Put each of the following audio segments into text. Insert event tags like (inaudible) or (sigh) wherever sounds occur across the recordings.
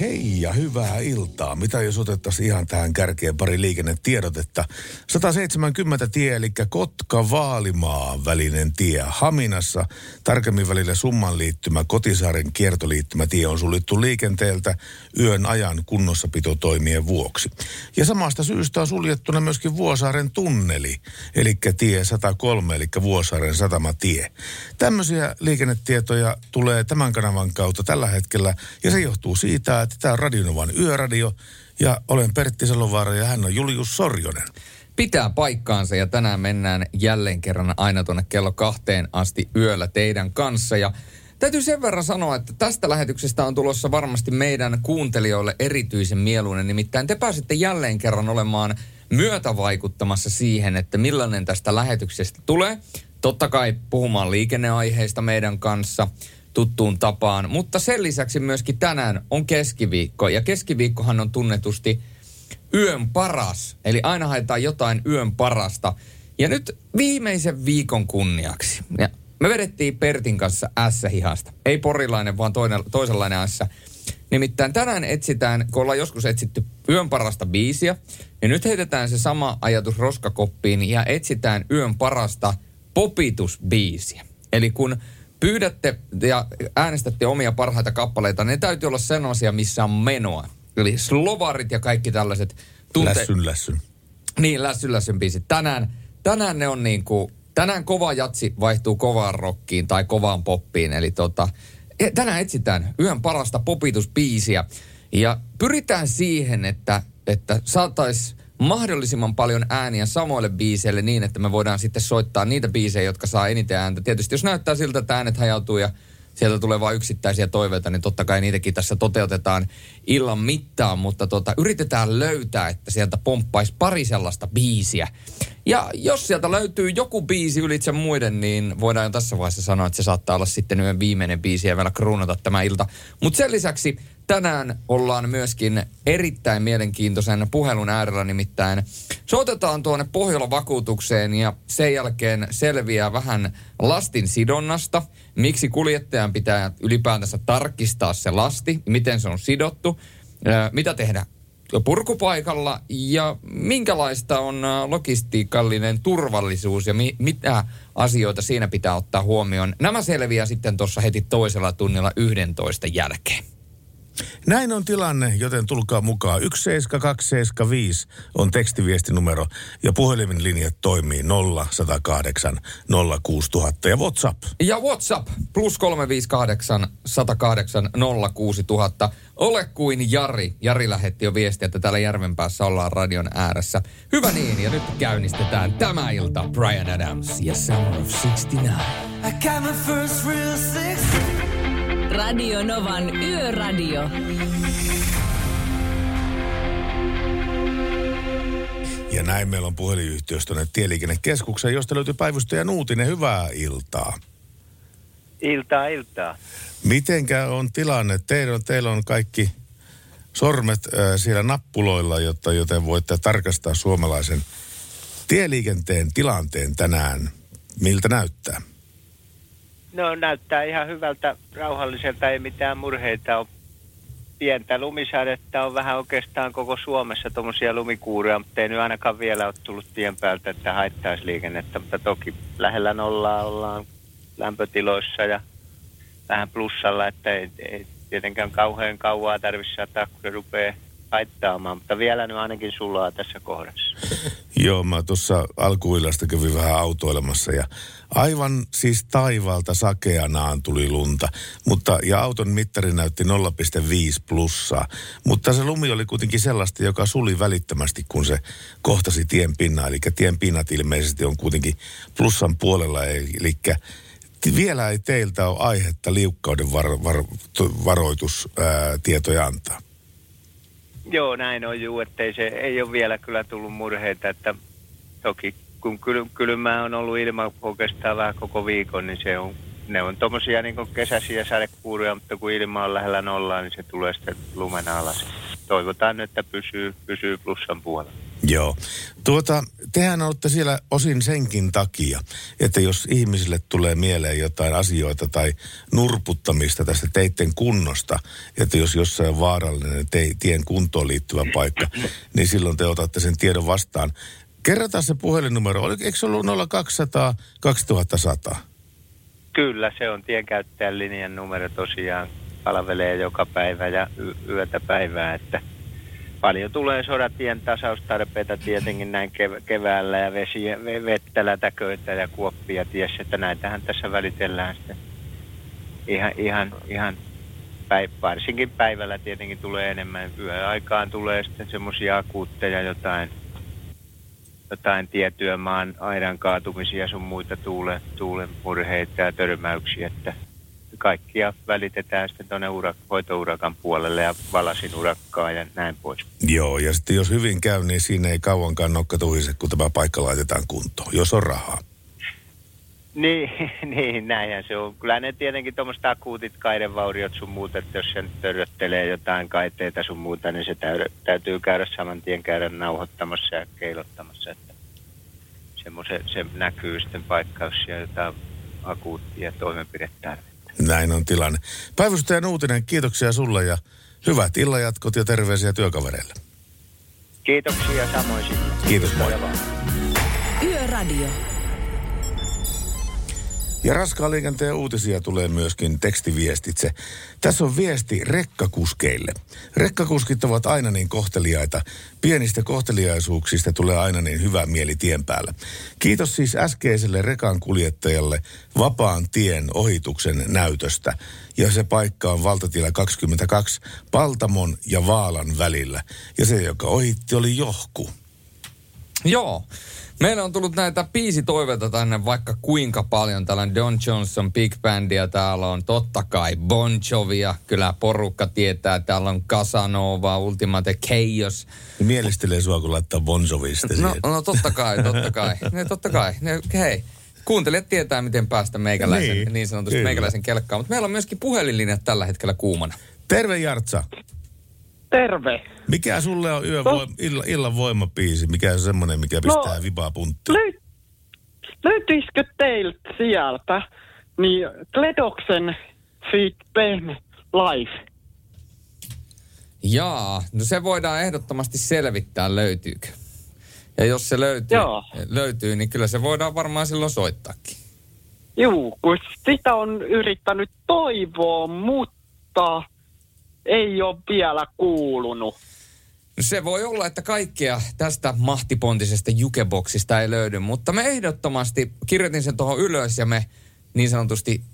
Hei ja hyvää iltaa. Mitä jos otettaisiin ihan tähän kärkeen pari liikennetiedotetta. 170 tie, eli Kotka-Vaalimaa välinen tie Haminassa. Tarkemmin välillä summan liittymä Kotisaaren kiertoliittymä tie on suljettu liikenteeltä yön ajan kunnossapitotoimien vuoksi. Ja samasta syystä on suljettuna myöskin Vuosaaren tunneli, eli tie 103, eli Vuosaaren satamatie. Tämmöisiä liikennetietoja tulee tämän kanavan kautta tällä hetkellä, ja se johtuu siitä, että tämä on Radionovan yöradio, ja olen Pertti Salovaara ja hän on Julius Sorjonen. Pitää paikkaansa ja tänään mennään jälleen kerran aina tuonne kello kahteen asti yöllä teidän kanssa. Ja täytyy sen verran sanoa, että tästä lähetyksestä on tulossa varmasti meidän kuuntelijoille erityisen mieluinen. Nimittäin te pääsette jälleen kerran olemaan myötävaikuttamassa siihen, että millainen tästä lähetyksestä tulee. Totta kai puhumaan liikenneaiheista meidän kanssa – tuttuun tapaan. Mutta sen lisäksi myöskin tänään on keskiviikko. Ja keskiviikkohan on tunnetusti yön paras. Eli aina haetaan jotain yön parasta. Ja nyt viimeisen viikon kunniaksi. Ja me vedettiin Pertin kanssa S-hihasta. Ei porilainen, vaan toinen, toisenlainen S. Nimittäin tänään etsitään, kun ollaan joskus etsitty yön parasta biisiä, niin nyt heitetään se sama ajatus roskakoppiin ja etsitään yön parasta popitusbiisiä. Eli kun pyydätte ja äänestätte omia parhaita kappaleita, ne täytyy olla sellaisia, missä on menoa. Eli slovarit ja kaikki tällaiset tunte... Lässyn, lässyn. Niin, lässyn, lässyn biisit. Tänään, tänään ne on niin kuin, tänään kova jatsi vaihtuu kovaan rockiin tai kovaan poppiin. Eli tota, e, tänään etsitään yhden parasta popitusbiisiä. Ja pyritään siihen, että, että saataisiin mahdollisimman paljon ääniä samoille biiseille niin, että me voidaan sitten soittaa niitä biisejä, jotka saa eniten ääntä. Tietysti jos näyttää siltä, että äänet hajautuu ja sieltä tulee vain yksittäisiä toiveita, niin totta kai niitäkin tässä toteutetaan illan mittaan, mutta tota, yritetään löytää, että sieltä pomppaisi pari sellaista biisiä. Ja jos sieltä löytyy joku biisi ylitse muiden, niin voidaan jo tässä vaiheessa sanoa, että se saattaa olla sitten yhden viimeinen biisi ja vielä kruunata tämä ilta. Mutta sen lisäksi tänään ollaan myöskin erittäin mielenkiintoisen puhelun äärellä nimittäin. Soitetaan tuonne Pohjola-vakuutukseen ja sen jälkeen selviää vähän lastin sidonnasta. Miksi kuljettajan pitää ylipäätänsä tarkistaa se lasti, miten se on sidottu, mitä tehdä purkupaikalla ja minkälaista on logistiikallinen turvallisuus ja mi- mitä asioita siinä pitää ottaa huomioon. Nämä selviää sitten tuossa heti toisella tunnilla 11 jälkeen. Näin on tilanne, joten tulkaa mukaan. 17275 on tekstiviestinumero ja puheliminlinjat toimii 0108 06000 ja WhatsApp. Ja WhatsApp plus 358 108 06000. Ole kuin Jari. Jari lähetti jo viestiä, että täällä Järvenpäässä ollaan radion ääressä. Hyvä niin, ja nyt käynnistetään tämä ilta Brian Adams ja Summer of 69. I got my first real six. Radio Novan Yöradio. Ja näin meillä on puhelinyhteys tuonne Tieliikennekeskukseen, josta löytyy päivystäjä Nuutinen. Hyvää iltaa. Iltaa, iltaa. Mitenkä on tilanne? Teillä on, teillä on kaikki sormet äh, siellä nappuloilla, jotta, joten voitte tarkastaa suomalaisen tieliikenteen tilanteen tänään. Miltä näyttää? No näyttää ihan hyvältä, rauhalliselta, ei mitään murheita ole. Pientä lumisadetta on vähän oikeastaan koko Suomessa tuommoisia lumikuuria, mutta ei nyt ainakaan vielä ole tullut tien päältä, että haittaisi liikennettä. Mutta toki lähellä nollaa ollaan lämpötiloissa ja vähän plussalla, että ei, ei tietenkään kauhean kauaa tarvitse saattaa, kun se rupeaa haittaamaan, mutta vielä nyt ainakin sulaa tässä kohdassa. (laughs) Joo, mä tuossa alkuillasta kävin vähän autoilemassa ja aivan siis taivaalta sakeanaan tuli lunta. Mutta, ja auton mittari näytti 0,5 plussaa. Mutta se lumi oli kuitenkin sellaista, joka suli välittömästi, kun se kohtasi tien pinnan. Eli tien pinnat ilmeisesti on kuitenkin plussan puolella, eli vielä ei teiltä ole aihetta liukkauden var, var, to- varoitustietoja antaa. Joo, näin on juu, ettei se ei ole vielä kyllä tullut murheita, että toki kun kyl, kylmää on ollut ilman oikeastaan vähän koko viikon, niin se on, ne on tommosia niin kesäisiä sadekuuria, mutta kun ilma on lähellä nollaa, niin se tulee sitten lumen alas. Toivotaan että pysyy, pysyy plussan puolella. Joo. Tuota, tehän olette siellä osin senkin takia, että jos ihmisille tulee mieleen jotain asioita tai nurputtamista tästä teitten kunnosta, että jos jossain on vaarallinen te, tien kuntoon liittyvä paikka, (clears throat) niin silloin te otatte sen tiedon vastaan. Kerrotaan se puhelinnumero. Oli- Eikö se ollut 0200 2100? Kyllä, se on tienkäyttäjän linjan numero tosiaan. Palvelee joka päivä ja yötä päivää, että paljon tulee sodatien tasaustarpeita tietenkin näin kev- keväällä ja vesi, ve- vettä, lätäköitä ja kuoppia ties, että näitähän tässä välitellään sitten ihan, ihan, ihan päiv- varsinkin päivällä tietenkin tulee enemmän. Yöaikaan tulee sitten semmoisia akuutteja jotain, jotain tiettyä maan aidan kaatumisia sun muita tuulen, tuulen murheita ja törmäyksiä, että kaikkia välitetään sitten tuonne urak, hoitourakan puolelle ja valasin urakkaa ja näin pois. Joo, ja sitten jos hyvin käy, niin siinä ei kauankaan nokka tuhise, kun tämä paikka laitetaan kuntoon, jos on rahaa. Niin, (laughs) niin, näinhän se on. Kyllä ne tietenkin tuommoista akuutit kaidevauriot sun muuta, että jos sen törröttelee jotain kaiteita sun muuta, niin se täydy, täytyy käydä saman tien käydä nauhoittamassa ja keilottamassa, että semmoisen, se näkyy sitten paikkaus ja jotain akuuttia toimenpidetarvetta. Näin on tilanne. Päivystäjän uutinen, kiitoksia sulle ja hyvät illanjatkot ja terveisiä työkavereille. Kiitoksia samoin sinne. Kiitos, moi. Yöradio. Ja raskaan liikenteen uutisia tulee myöskin tekstiviestitse. Tässä on viesti rekkakuskeille. Rekkakuskit ovat aina niin kohteliaita. Pienistä kohteliaisuuksista tulee aina niin hyvä mieli tien päällä. Kiitos siis äskeiselle rekan kuljettajalle vapaan tien ohituksen näytöstä. Ja se paikka on valtatila 22 Paltamon ja Vaalan välillä. Ja se, joka ohitti, oli johku. Joo. Meillä on tullut näitä biisitoiveita tänne vaikka kuinka paljon. Täällä on Don Johnson Big Bandia, täällä on totta kai Bon Jovia. Kyllä porukka tietää, täällä on Casanova, Ultimate Chaos. Mielistelee sua, kun laittaa Bon Jovista No, no totta kai, totta kai. (laughs) Ne, totta kai. Ne, hei, kuuntelijat tietää, miten päästä meikäläisen, Niin, niin, niin sanotusti kyllä. meikäläisen kelkkaan. Mutta meillä on myöskin puhelinlinjat tällä hetkellä kuumana. Terve Jartsa. Terve. Mikä sulle on yö voi, illa, illan voimapiisi? Mikä on semmoinen, mikä pistää No. vipaa punttiin? Löy- löytyisikö teiltä sieltä niin Kledoksen Fit Pehme Life? Jaa, no se voidaan ehdottomasti selvittää, löytyykö. Ja jos se löytyy, Joo. löytyy niin kyllä se voidaan varmaan silloin soittaakin. Juu, kun sitä on yrittänyt toivoa, mutta ei ole vielä kuulunut. Se voi olla, että kaikkea tästä mahtipontisesta jukeboksista ei löydy, mutta me ehdottomasti kirjoitin sen tuohon ylös ja me niin sanotusti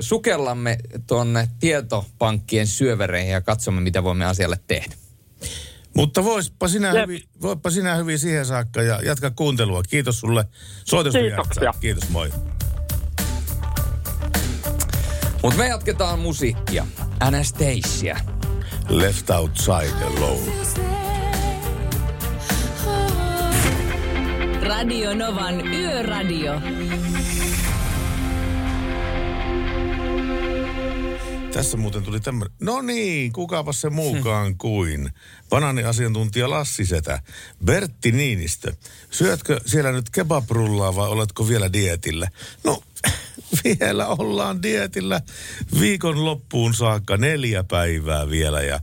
sukellamme tuonne tietopankkien syövereihin ja katsomme, mitä voimme asialle tehdä. Mutta voispa sinä, Jep. hyvin, voipa sinä hyvin siihen saakka ja jatka kuuntelua. Kiitos sulle soitosta Kiitoksia. Kiitos, moi. Mutta me jatketaan musiikkia. Anastasia. Left outside alone. Radio Novan Yöradio. Tässä muuten tuli tämmöinen. No niin, kukapa se muukaan (laughs) kuin banaaniasiantuntija Lassi Setä. Bertti Niinistö, syötkö siellä nyt kebabrullaa vai oletko vielä dietillä? No, (laughs) vielä ollaan dietillä viikon loppuun saakka neljä päivää vielä ja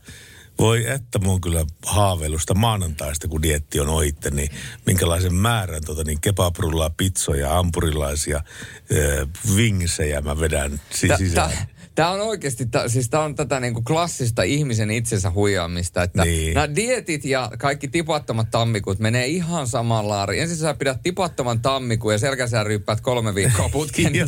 voi että mun kyllä haaveilusta maanantaista, kun dietti on ohitte, niin minkälaisen määrän tota, niin kebabrullaa, pizzoja, ampurilaisia, äh, vingsejä mä vedän si- sisään. Tämä on oikeasti, tää, siis tämä on tätä niinku klassista ihmisen itsensä huijaamista, että Niin. nämä dietit ja kaikki tipattomat tammikuut menee ihan samaan laariin. Ensin sä pidät tipattoman tammikuun ja selkäsää ryyppäät kolme viikkoa putkeen. (laughs) Joo,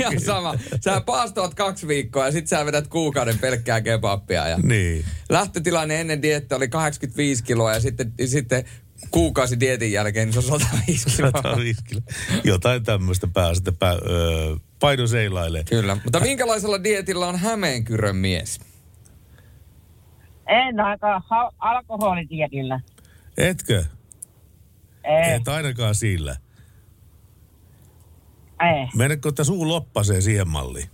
ihan kyllä. sama. Sä paastoat kaksi viikkoa ja sit sä vedät kuukauden pelkkää kebappia. Ja Niin. Lähtötilanne ennen diettä oli 85 kiloa ja sitten, sitten kuukausi dietin jälkeen, niin se on 105 kiloa. 105 kiloa. Jotain tämmöistä pää sitten pää, öö, paino seilailee. Kyllä, mutta minkälaisella dietillä on Hämeenkyrön mies? En aika ha- alkoholitietillä. Etkö? Ei, Et ainakaan sillä. ei. Menekö, että suu loppasee siihen malliin?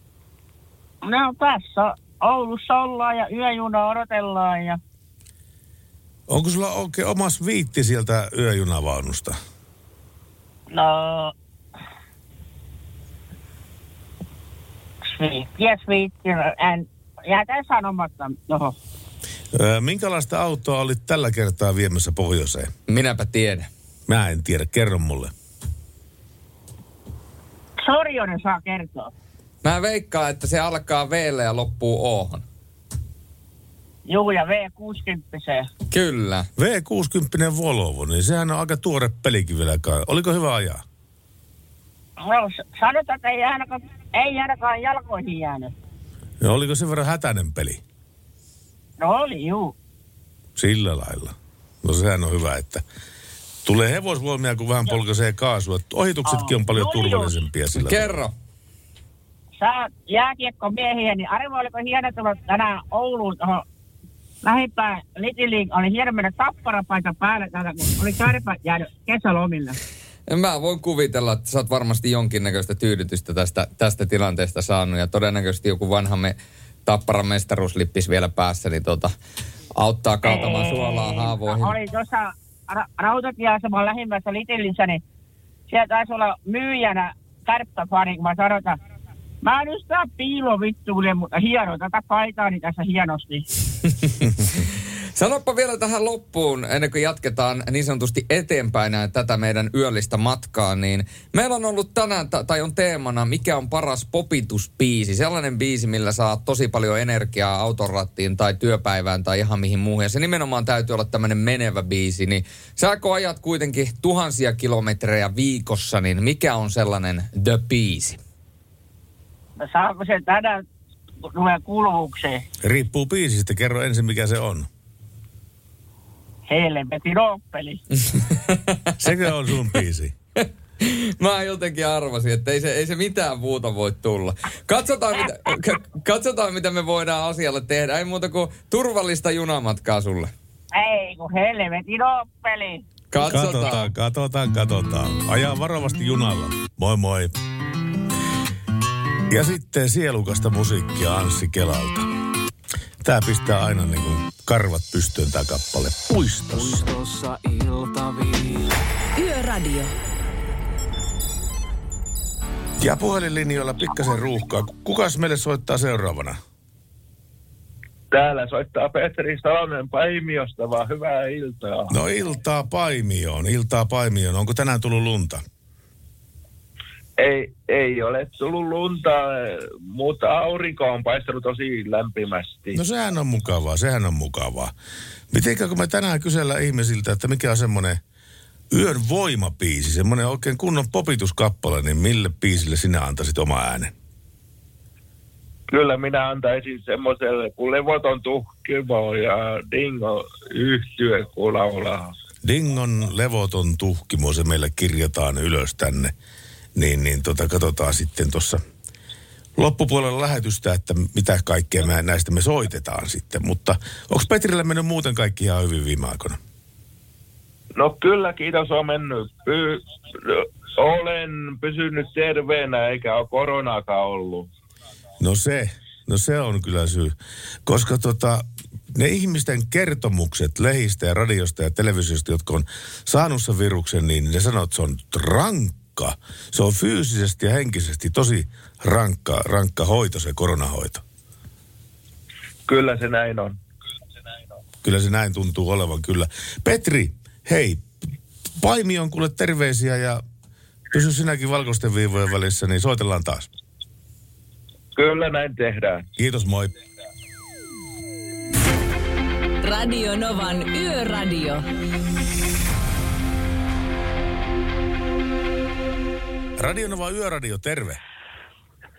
No tässä Oulussa ollaan ja yöjuna odotellaan ja Onko sulla oikein omas viitti sieltä yöjunavaunusta? no... Sviittiä sviittiä. En, jätän sanomatta toho. Öö, minkälaista autoa olit tällä kertaa viemässä pohjoiseen? Minäpä tiedän. Mä en tiedä, kerro mulle. Sorjonen saa kertoa. Mä veikkaan, että se alkaa v ja loppuu o Juu, ja V60. Kyllä. V60 Volvo, niin sehän on aika tuore pelikin vielä kai. Oliko hyvä ajaa? No, sanotaan, että ei ainakaan, ei ainakaan jalkoihin jäänyt. Ja oliko se verran hätäinen peli? No oli, juu. Sillä lailla. No sehän on hyvä, että tulee hevosvoimia, kun vähän polkaisee kaasua. Ohituksetkin on paljon No turvallisempia sillä Kerro. Sä oot jääkiekko miehiä, niin Arvo, oliko hieno tulla tänään Ouluun tuohon lähimpään Litiliin, oli hieno mennä tapparapaita päälle täältä, kun oli kärpä jäänyt kesälomille. Mä voin kuvitella, että sä oot varmasti jonkinnäköistä tyydytystä tästä, tästä tilanteesta saanut. Ja todennäköisesti joku vanha me, tapparan mestaruuslippis vielä päässä, niin tota, auttaa kaatamaan suolaa haavoihin. Oli tuossa ra- rautatieaseman lähimmässä Litilissä, niin siellä taisi olla myyjänä kärppäfani, kun mä sanoin, että Mä en yhtää piilovittuille, mutta hieno, tätä paitaani tässä hienosti. (laughs) Sanoppa vielä tähän loppuun, ennen kuin jatketaan niin sanotusti eteenpäin tätä meidän yöllistä matkaa, niin meillä on ollut tänään, ta- tai on teemana, mikä on paras popituspiisi. Sellainen biisi, millä saa tosi paljon energiaa autorattiin tai työpäivään tai ihan mihin muuhun. Ja se nimenomaan täytyy olla tämmöinen menevä biisi. Niin kun ajat kuitenkin tuhansia kilometrejä viikossa, niin mikä on sellainen the biisi? Saako se tänään tulee kuuluvuukseen? Riippuu biisistä. Kerro ensin, mikä se on. Helvetin oppeli. (laughs) Sekö on sun biisi? (laughs) Mä jotenkin arvasin, että ei se, ei se mitään muuta voi tulla. Katsotaan mitä, k- katsotaan, mitä me voidaan asialle tehdä. Ei muuta kuin turvallista junamatkaa sulle. Ei kun helvetin oppeli. Katsotaan. Katsotaan, katsotaan, katsotaan. Ajaa varovasti junalla. Moi moi. Ja sitten sielukasta musiikkia Anssi Kelalta. Tää pistää aina niin kuin karvat pystyyn tää kappale. Puistossa. Yöradio. Ja puhelinlinjoilla pikkasen ruuhkaa. Kukas meille soittaa seuraavana? Täällä soittaa Petri Salonen Paimiosta, vaan hyvää iltaa. No iltaa Paimioon, iltaa Paimioon. Onko tänään tullut lunta? Ei, ei ole tullut lunta, mutta aurinko on paistanut tosi lämpimästi. No sehän on mukavaa, sehän on mukavaa. Mitenkä kun me tänään kysellään ihmisiltä, että mikä on semmoinen yön voimapiisi, semmoinen oikein kunnon popituskappale, niin mille biisille sinä antaisit oma äänen? Kyllä minä antaisin semmoiselle, kun levoton tuhkimo ja dingo yhtyö, kun laulaa. Dingon levoton tuhkimo, se meille kirjataan ylös tänne. Niin, niin tota, katsotaan sitten tuossa loppupuolella lähetystä, että mitä kaikkea me näistä me soitetaan sitten. Mutta onko Petrille mennyt muuten kaikki ihan hyvin viime aikoina? No kyllä, kiitos on mennyt. Py, olen pysynyt terveenä eikä ole koronaakaan ollut. No se, no se on kyllä syy. Koska tota, ne ihmisten kertomukset lehistä ja radiosta ja televisiosta, jotka on saanut sen viruksen, niin ne sanoo, että se on rankka. Se on fyysisesti ja henkisesti tosi rankka, rankka hoito, se koronahoito. Kyllä se näin on. Kyllä se näin tuntuu olevan, kyllä. Petri, hei, Paimi on kuule terveisiä ja pysy sinäkin valkoisten viivojen välissä, niin soitellaan taas. Kyllä näin tehdään. Kiitos, moi. Radio Novan Yöradio. Radionova Yöradio, terve.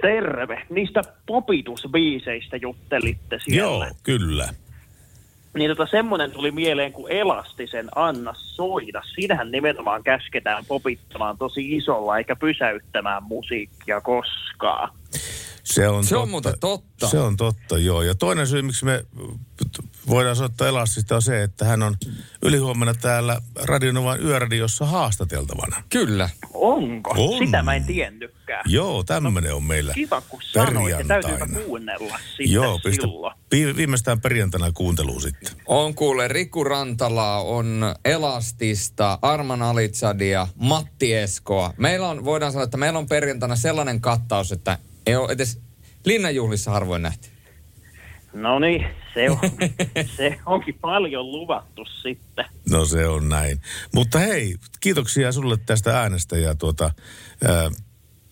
Terve. Niistä popitusbiiseistä juttelitte siellä. Joo, kyllä. Niin tota semmoinen tuli mieleen kuin Elastisen Anna soida. Siinähän nimenomaan käsketään popittamaan tosi isolla eikä pysäyttämään musiikkia koskaan. Se on, Se on muuten totta. Se on totta, joo. Ja toinen syy, miksi me voidaan soittaa Elastista on se, että hän on ylihuomenna täällä Radionovan yöradiossa haastateltavana. Kyllä. Onko? On. Sitä mä en tiennytkään. Joo, tämmöinen on meillä Kiva, kun sanoit. Täytyypä kuunnella sitten Joo, pistä silloin. viimeistään perjantaina kuunteluun sitten. On kuule Riku Rantalaa, on Elastista, Arman Alitsadia, Matti Eskoa. Meillä on, voidaan sanoa, että meillä on perjantaina sellainen kattaus, että ei ole edes linnanjuhlissa harvoin nähty. No niin, se, on, (laughs) se onkin paljon luvattu sitten. No se on näin. Mutta hei, kiitoksia sulle tästä äänestä ja tuota, ää,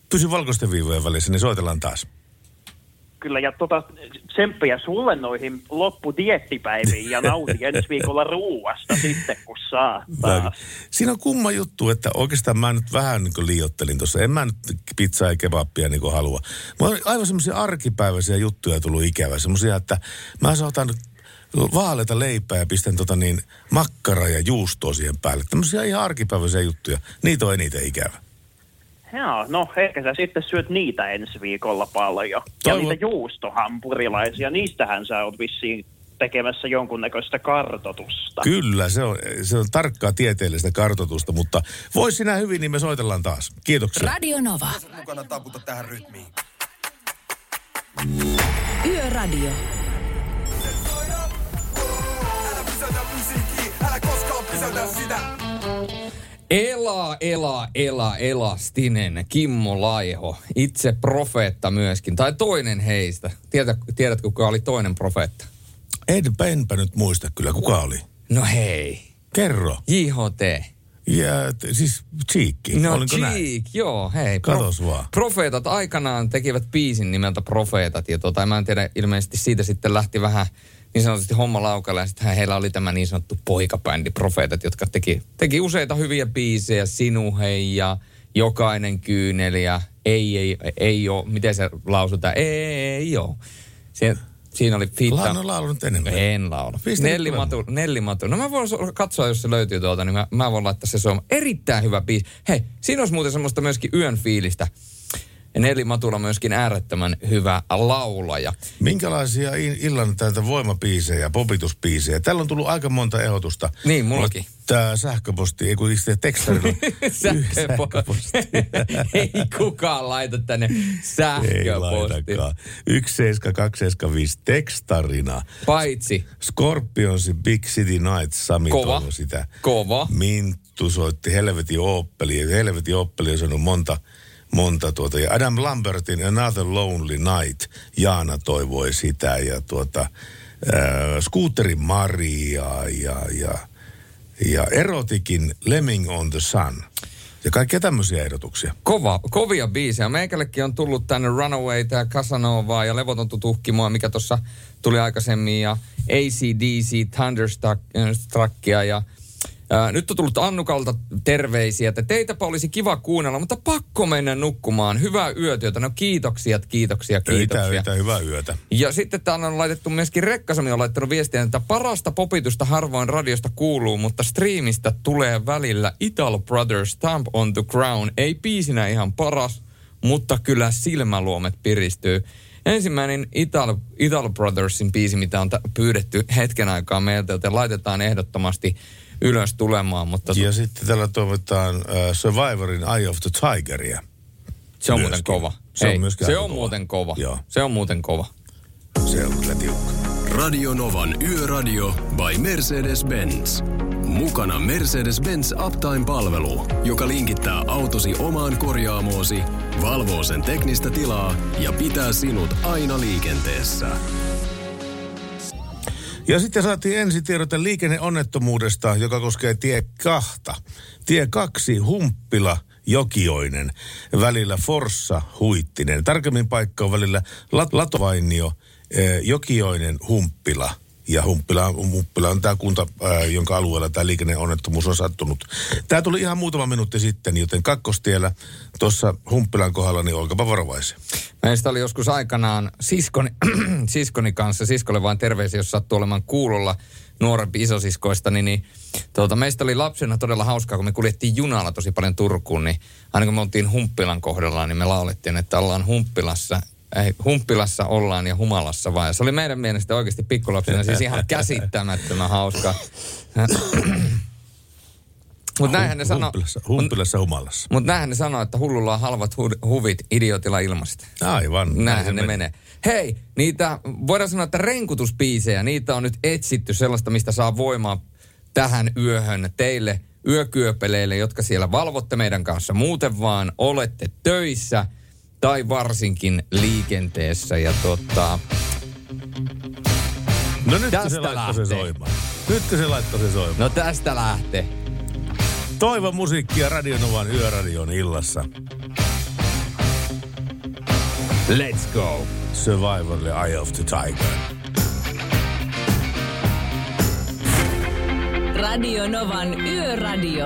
pysy valkoisten viivojen välissä, niin soitellaan taas. Kyllä, ja tota, tsemppiä sulle noihin loppudieettipäiviin ja nauti (laughs) ensi viikolla ruuasta sitten, kun saa taas. Siinä on kumma juttu, että oikeastaan mä nyt vähän niin liiottelin tuossa. En mä nyt pizzaa ja kebappia niin halua. Mulla on aivan semmoisia arkipäiväisiä juttuja tullut ikävä. Semmoisia, että mä saatan vaaleita leipää ja pistän tota niin makkara ja juustoa siihen päälle. Tämmöisiä ihan arkipäiväisiä juttuja. Niitä on eniten ikävä. Joo, no ehkä sä sitten syöt niitä ensi viikolla paljon. Ja Toivon- niitä juustohampurilaisia, niistähän sä oot vissiin tekemässä jonkunnäköistä kartotusta. Kyllä, se on, se on tarkkaa tieteellistä kartoitusta, mutta vois sinä hyvin, niin me soitellaan taas. Kiitoksia. Radio Nova. Mukana taputa tähän rytmiin. Yöradio. Älä pysäytä musiikkiin, älä koskaan pysäytä sitä. Ela, ela, ela, elastinen, Kimmo Laiho, itse profeetta myöskin, tai toinen heistä. Tiedät, tiedätkö, kuka oli toinen profeetta? Enpä, enpä nyt muista kyllä, kuka oli. No hei, Kerro. JHT. Ja siis Cheekki, No olinko? Cheek, joo, hei. Katos vaan. Profeetat aikanaan tekivät biisin nimeltä Profeetat, ja tota, mä en tiedä, ilmeisesti siitä sitten lähti vähän niin sanotusti homma laukalle, ja sitten heillä oli tämä niin sanottu poikabändi Profeetat, jotka teki, teki useita hyviä biisejä, Sinu hei ja Jokainen kyyneli ja Ei, ei, ei oo, miten se lausutaan, Ei, ei oo. Se, siinä oli fiitta. Laana on laulunut enemmän. En. Pistä Nelli Matu, Nelli Matu. No mä voin so- katsoa, jos se löytyy tuolta, niin mä, mä voin laittaa se soimaan. Erittäin hyvä biisi. Hei, siinä olisi muuten semmoista myöskin yön fiilistä. Ja Nelli Matula myöskin äärettömän hyvä laulaja. Minkälaisia illan täältä voimapiisejä, popituspiisejä? Täällä on tullut aika monta ehdotusta. Niin, mullakin. Tämä sähköposti, ei kun itse tekstarilla. (laughs) Sähköposti. (laughs) Ei kukaan laita tänne ei sähköpostia. laitakaan. 17275 tekstarina. Paitsi Scorpionsin Big City Night Sami Kova. sitä. kova. Minttu soitti Helvetin Oppeli. Helvetin Oppeli on sanonut monta, monta tuota. Ja Adam Lambertin Another Lonely Night. Jaana toivoi sitä. Ja tuota, äh, Scooterin Maria ja, ja, ja Erotikin Lemming on the Sun. Ja kaikkia tämmöisiä ehdotuksia. Kova, kovia biisejä. Meikällekin on tullut tänne Runaway ja Casanovaa ja Levotonta tuhkimoa, mikä tuossa tuli aikaisemmin, ja ACDC, Thunderstruckia ja Ää, nyt on tullut Annukalta terveisiä, että teitäpä olisi kiva kuunnella, mutta pakko mennä nukkumaan. Hyvää yötyötä. No kiitoksia, kiitoksia, kiitoksia. öitä, hyvää yötä. Ja sitten täällä on laitettu myöskin Rekkasami on laittanut viestiä, että parasta popitusta harvoin radiosta kuuluu, mutta striimistä tulee välillä Italo Brothers Stamp on the Crown. Ei biisinä ihan paras, mutta kyllä silmäluomet piristyy. Ensimmäinen Italo, Italo Brothersin biisi, mitä on t- pyydetty hetken aikaa meiltä, joten laitetaan ehdottomasti ylös tulemaan. Mutta Ja sitten täällä toivotaan uh, Survivorin Eye of the Tigeria. se on myöskin. muuten kova. Se on Hei, myöskin se on kova. muuten kova. Joo. Se on muuten kova. Se on kyllä tiukka. Radio Novan Yöradio by Mercedes-Benz. Mukana Mercedes-Benz Uptime-palvelu, joka linkittää autosi omaan korjaamoosi, valvoo sen teknistä tilaa ja pitää sinut aina liikenteessä. Ja sitten saatiin ensitiedote liikenneonnettomuudesta, joka koskee tie kahta. Tie kaksi Humppila Jokioinen välillä Forssa Huittinen. Tarkemmin paikka on välillä Lat- Latovainio eh, Jokioinen Humppila Ja Humppila, Humppila on tämä kunta, ää, jonka alueella tämä liikenneonnettomuus on sattunut. Tämä tuli ihan muutama minuutti sitten, joten kakkostiellä tuossa Humppilan kohdalla, niin olkapa varovaisia. Meistä oli joskus aikanaan siskoni, (clears throat) siskoni kanssa, siskolle vain terveisiä, jos sattuu olemaan kuulolla nuorempi isosiskoista, niin, niin tuota, meistä oli lapsena todella hauskaa, kun me kuljettiin junalla tosi paljon Turkuun, niin aina kun me oltiin Humppilan kohdalla, niin me laulettiin, että ollaan Humppilassa ei, Humppilassa ollaan ja humalassa vai. Se oli meidän mielestä oikeasti pikkulapsena siis ihan (laughs) käsittämättömän hauska. Mutta näinhän ne sanoo... Humppilassa, humppilassa humalassa. Mutta näinhän ne sanoo, että hullulla on halvat hu- huvit idiotilla ilmasta. Aivan. Näinhän ne menee. menee. Hei, niitä, voidaan sanoa, että renkutuspiisejä, niitä on nyt etsitty sellaista, mistä saa voimaa tähän yöhön teille yökyöpeleille, jotka siellä valvotte meidän kanssa muuten vaan, olette töissä tai varsinkin liikenteessä. Ja tota, No nyt Tästä se laittoi se lähtee. soimaan. Nyt se laittoi se soimaan. no tästä lähtee. Toivon musiikkia Radionovan yöradion illassa. Let's go. Survivor ja Eye of the Tiger. Radio Novan Yöradio.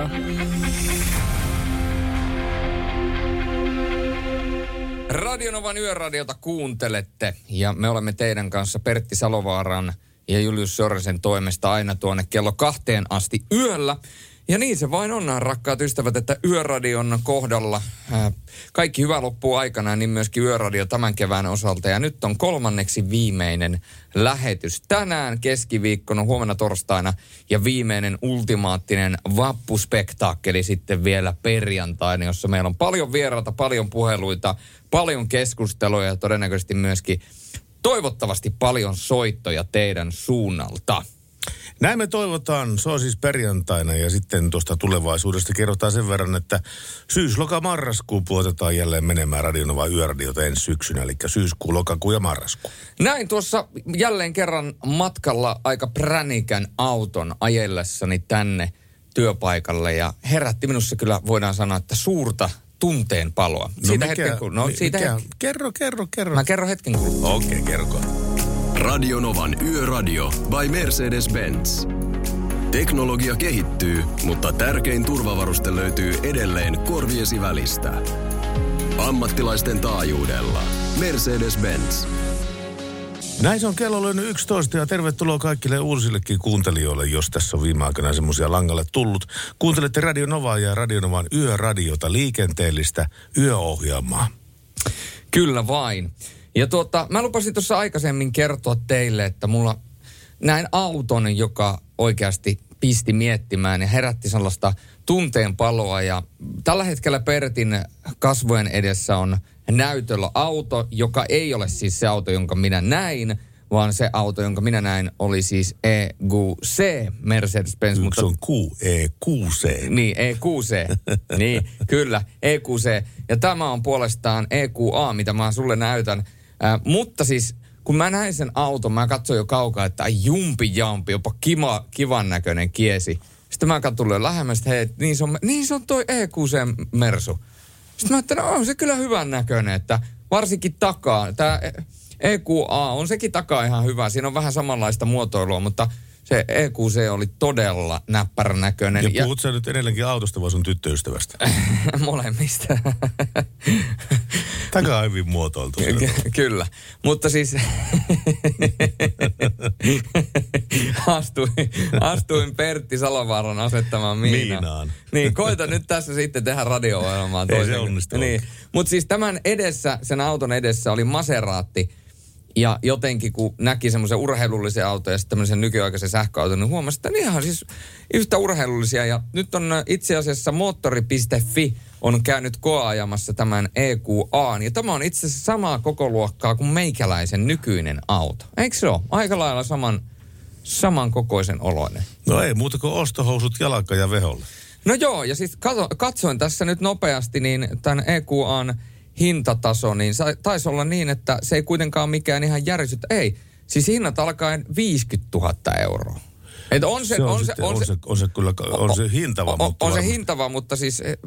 Radionovan yöradiota kuuntelette ja me olemme teidän kanssa Pertti Salovaaran ja Julius Sorsen toimesta aina tuonne kello kahteen asti yöllä. Ja niin se vain on, rakkaat ystävät, että Yöradion kohdalla ää, kaikki hyvä loppuu aikana, niin myöskin Yöradio tämän kevään osalta. Ja nyt on kolmanneksi viimeinen lähetys tänään keskiviikkona, huomenna torstaina ja viimeinen ultimaattinen vappuspektaakkeli sitten vielä perjantaina, jossa meillä on paljon vieraita, paljon puheluita, paljon keskusteluja ja todennäköisesti myöskin toivottavasti paljon soittoja teidän suunnalta. Näin me toivotaan. Se on siis perjantaina ja sitten tuosta tulevaisuudesta kerrotaan sen verran, että syys-loka marraskuu puotetaan jälleen menemään Radionova yöradiota ensi syksynä, eli syyskuu, lokakuu ja marraskuu. Näin tuossa jälleen kerran matkalla aika pränikän auton ajellessani tänne työpaikalle ja herätti minussa kyllä voidaan sanoa, että suurta tunteen paloa. siitä hetken kun, no, siitä mikä- hetken, Kerro, kerro, kerro. mä kerron hetken kun. Okei, okay, kerro. Radionovan Yöradio by Mercedes-Benz. Teknologia kehittyy, mutta tärkein turvavaruste löytyy edelleen korviesi välistä. Ammattilaisten taajuudella. Mercedes-Benz. Näin se on kello löynyt 11 ja tervetuloa kaikille uusillekin kuuntelijoille, jos tässä on viime aikoina semmoisia langalle tullut. Kuuntelette Radio Novaa ja Radio Novan yöradiota liikenteellistä yöohjelmaa. Kyllä vain. Ja tuota, mä lupasin tuossa aikaisemmin kertoa teille, että mulla näin auton, joka oikeasti pisti miettimään ja herätti sellaista tunteen paloa. Ja tällä hetkellä Pertin kasvojen edessä on näytöllä auto, joka ei ole siis se auto, jonka minä näin, vaan se auto, jonka minä näin, oli siis EQC Mercedes-Benz. Mutta... Se on QE6C. Niin, EQC. niin, kyllä, EQC. Ja tämä on puolestaan EQA, mitä mä sulle näytän. Mutta siis, kun mä näin sen auton, mä katsoin jo kaukaa, että ai jumpi jampi, jopa kiva, kivan näköinen kiesi. Sitten mä katsoin lähemmäs, että hei, niin se on, niin se on toi EQC-mersu. Sitten mä ajattelin, no on se kyllä hyvän näköinen, että varsinkin takaa. Tämä EQA on sekin takaa ihan hyvä. Siinä on vähän samanlaista muotoilua, mutta se EQC oli todella näppärän näköinen. Ja puhut sä nyt edelleenkin autosta vai sun tyttöystävästä? (laughs) Molemmista. (laughs) Takaa hyvin muotoiltu. Ky- Kyllä. Mutta siis (laughs) astuin, astuin Pertti Salovaaran asettamaan miinaan. Miinaan. Niin, koita nyt tässä sitten tehdä radio-ohjelmaa. Ei se onnistu Niin. Mutta siis tämän edessä, sen auton edessä oli Maseraatti. Ja jotenkin kun näki semmoisen urheilullisen auton ja sitten tämmöisen nykyaikaisen sähköauton, niin huomasi, että ne ihan siis yhtä urheilullisia. Ja nyt on äh, itse asiassa moottori.fi on käynyt koeajamassa tämän EQA. Ja tämä on itse asiassa samaa koko luokkaa kuin meikäläisen nykyinen auto. Eikö se ole? Aika lailla saman, saman kokoisen oloinen. No ei muuta kuin ostohousut jalka ja veholle. No joo, ja siis katso, katsoin tässä nyt nopeasti, niin tämän EQAn hintataso, niin taisi olla niin, että se ei kuitenkaan mikään ihan järisyttä. Ei, siis hinnat alkaen 50 000 euroa. Et on se, se, on, on, se, sitten- on, on, se, se, on se kyllä, on se hintava, on, mutta on se hintava, mutta siis eh,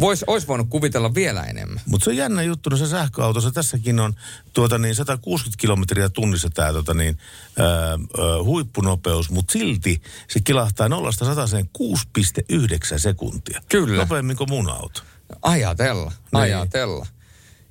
vois, olisi voinut kuvitella vielä enemmän. Mutta se on jännä juttu, no se sähköautossa tässäkin on tuota niin 160 kilometriä tunnissa tämä tuota niin, ää, ää, huippunopeus, mutta silti se kilahtaa 0 100 6,9 sekuntia. Kyllä. Nopeammin kuin mun auto. Ajatella, Niin. ajatella.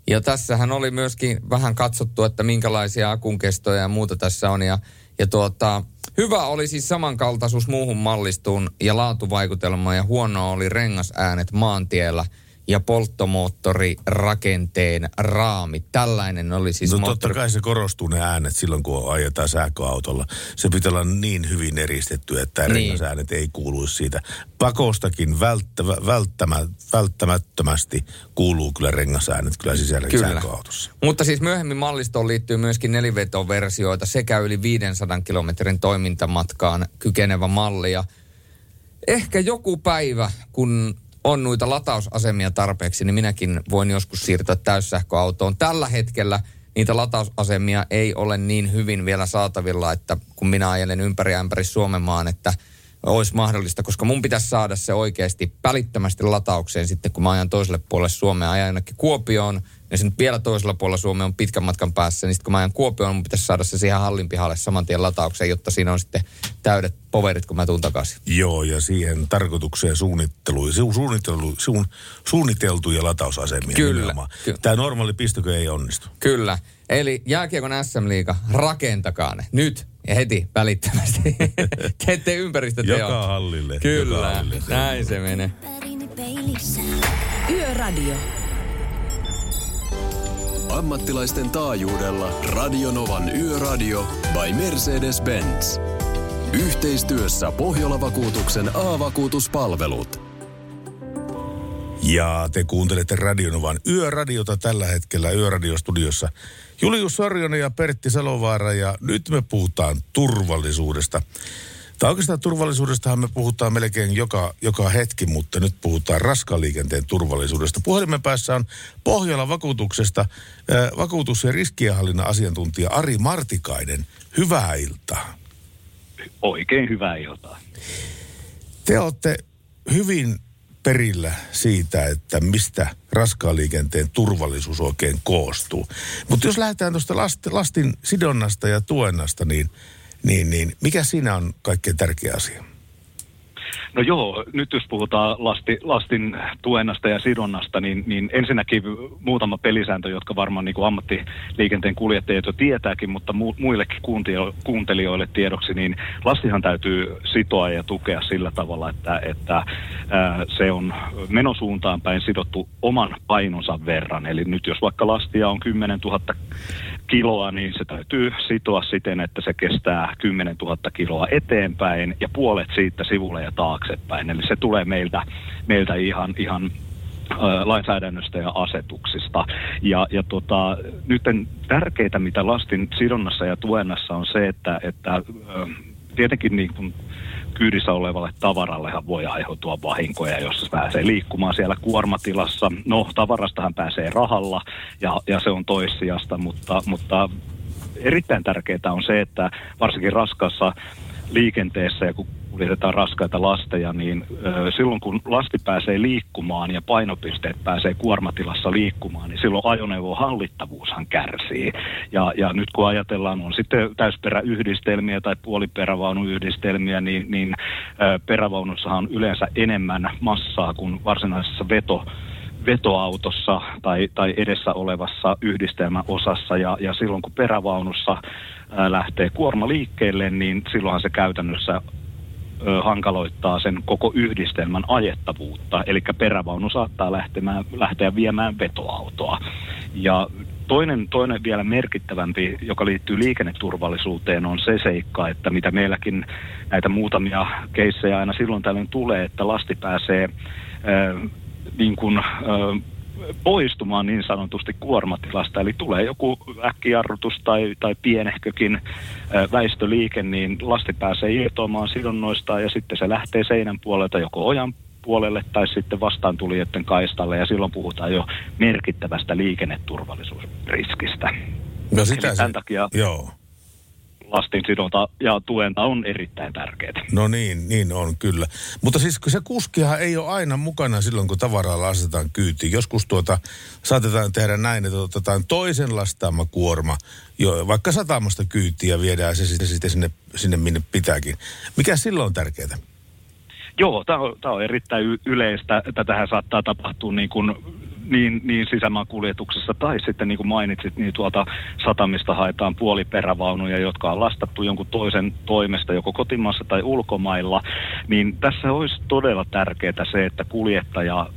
Ja tässähän oli myöskin vähän katsottu, että minkälaisia akunkestoja ja muuta tässä on. Ja, ja tuota, hyvä oli siis samankaltaisuus muuhun mallistuun ja laatuvaikutelma ja huono oli rengasäänet maantiellä ja polttomoottorirakenteen raami. Tällainen oli siis no totta moottori... kai se korostuu ne äänet silloin, kun ajetaan sähköautolla. Se pitää olla niin hyvin eristetty, että Niin. rengasäänet ei kuuluisi siitä. Pakostakin välttä, välttämä, välttämättömästi kuuluu kyllä rengasäänet kyllä sisällä Kyllä. sähköautossa. Mutta siis myöhemmin mallistoon liittyy myöskin nelivetoversioita sekä yli 500 kilometrin toimintamatkaan kykenevä malli. Ja ehkä joku päivä, kun on noita latausasemia tarpeeksi, niin minäkin voin joskus siirtyä täyssähköautoon. Tällä hetkellä niitä latausasemia ei ole niin hyvin vielä saatavilla, että kun minä ajelen ympäri ämpäri Suomen maan, että olisi mahdollista, koska mun pitäisi saada se oikeasti välittömästi lataukseen sitten, kun mä ajan toiselle puolelle Suomea, ajan jonnekin Kuopioon, ja sen vielä toisella puolella Suomea on pitkän matkan päässä, niin sitten kun mä ajan Kuopioon, mun pitäisi saada se siihen hallin pihalle saman tien lataukseen, jotta siinä on sitten täydet poverit, kun mä tuun takaisin. Joo, ja siihen tarkoitukseen suunnittelu, su, suunnittelu, suun, suunniteltuja latausasemia Kyllä, kyllä. Tämä normaali pistokö ei onnistu. Kyllä. Eli jääkiekon SM-liiga, rakentakaa ne nyt ja heti välittömästi. (laughs) Teette ympäristöteot. Joka hallille. Joka Kyllä, hallille. näin se menee. Yöradio. Ammattilaisten taajuudella Radionovan Yöradio by Mercedes-Benz. Yhteistyössä Pohjola-vakuutuksen A-vakuutuspalvelut. Ja te kuuntelette Radionovan Yöradiota tällä hetkellä Yöradiostudiossa. Julius Sorjonen ja Pertti Salovaara ja nyt me puhutaan turvallisuudesta. Tai oikeastaan turvallisuudestahan me puhutaan melkein joka, joka hetki, mutta nyt puhutaan raskaan liikenteen turvallisuudesta. Puhelimen päässä on Pohjola vakuutuksesta vakuutus- ja riskienhallinnan asiantuntija Ari Martikainen. Hyvää iltaa. Oikein hyvää iltaa. Te olette hyvin perillä siitä, että mistä raskaan liikenteen turvallisuus oikein koostuu. Mutta jos lähdetään tuosta last, lastin sidonnasta ja tuennasta, niin, niin, niin mikä siinä on kaikkein tärkeä asia? No joo, nyt jos puhutaan lasti, lastin tuennasta ja sidonnasta, niin, niin ensinnäkin muutama pelisääntö, jotka varmaan niin kuin ammattiliikenteen kuljettajat jo tietääkin, mutta mu, muillekin kuuntelijo- kuuntelijoille tiedoksi, niin lastihan täytyy sitoa ja tukea sillä tavalla, että, että ää, se on menosuuntaan päin sidottu oman painonsa verran. Eli nyt jos vaikka lastia on 10 000 kiloa, niin se täytyy sitoa siten, että se kestää 10 000 kiloa eteenpäin ja puolet siitä sivulle ja taaksepäin. Eli se tulee meiltä, meiltä ihan, ihan lainsäädännöstä ja asetuksista. Ja, ja tota, nyt tärkeää, mitä lastin sidonnassa ja tuennassa on se, että, että tietenkin niin kuin kyydissä olevalle tavarallehan voi aiheutua vahinkoja, jos se pääsee liikkumaan siellä kuormatilassa. No, tavarastahan pääsee rahalla ja, ja se on toissijasta, mutta, mutta erittäin tärkeää on se, että varsinkin raskassa liikenteessä ja kun kuljetetaan raskaita lasteja, niin silloin kun lasti pääsee liikkumaan ja painopisteet pääsee kuormatilassa liikkumaan, niin silloin ajoneuvon hallittavuushan kärsii. Ja, ja nyt kun ajatellaan, on sitten täysperäyhdistelmiä tai puoliperävaunuyhdistelmiä, niin, niin perävaunussahan on yleensä enemmän massaa kuin varsinaisessa veto vetoautossa tai, tai edessä olevassa yhdistelmäosassa ja, ja silloin kun perävaunussa lähtee kuorma liikkeelle, niin silloinhan se käytännössä hankaloittaa sen koko yhdistelmän ajettavuutta. Eli perävaunu saattaa lähtemään, lähteä viemään vetoautoa. Ja toinen, toinen vielä merkittävämpi, joka liittyy liikenneturvallisuuteen, on se seikka, että mitä meilläkin näitä muutamia keissejä aina silloin tällöin tulee, että lasti pääsee ö, niin kuin, ö, poistumaan niin sanotusti kuormatilasta. Eli tulee joku äkkijarrutus tai, tai pienehkökin väistöliike, niin lasti pääsee irtoamaan sidonnoistaan ja sitten se lähtee seinän puolelta joko ojan puolelle tai sitten vastaantulijoiden kaistalle ja silloin puhutaan jo merkittävästä liikenneturvallisuusriskistä. No sitä Eli se, tämän takia joo. Lastinsidonta ja tuenta on erittäin tärkeää. No niin, niin on kyllä. Mutta siis se kuskihan ei ole aina mukana silloin, kun tavaraa lastetaan kyytiin. Joskus tuota saatetaan tehdä näin, että otetaan toisen lastaama kuorma, jo, vaikka satamasta kyytiin ja viedään se sitten, sitten sinne, sinne, minne pitääkin. Mikä silloin on tärkeää? Joo, tämä on, tää on erittäin yleistä. Tätähän saattaa tapahtua niin kuin niin, niin sisämaakuljetuksessa tai sitten niin kuin mainitsit, niin tuolta satamista haetaan puoliperävaunuja, jotka on lastattu jonkun toisen toimesta joko kotimaassa tai ulkomailla, niin tässä olisi todella tärkeää se, että kuljettaja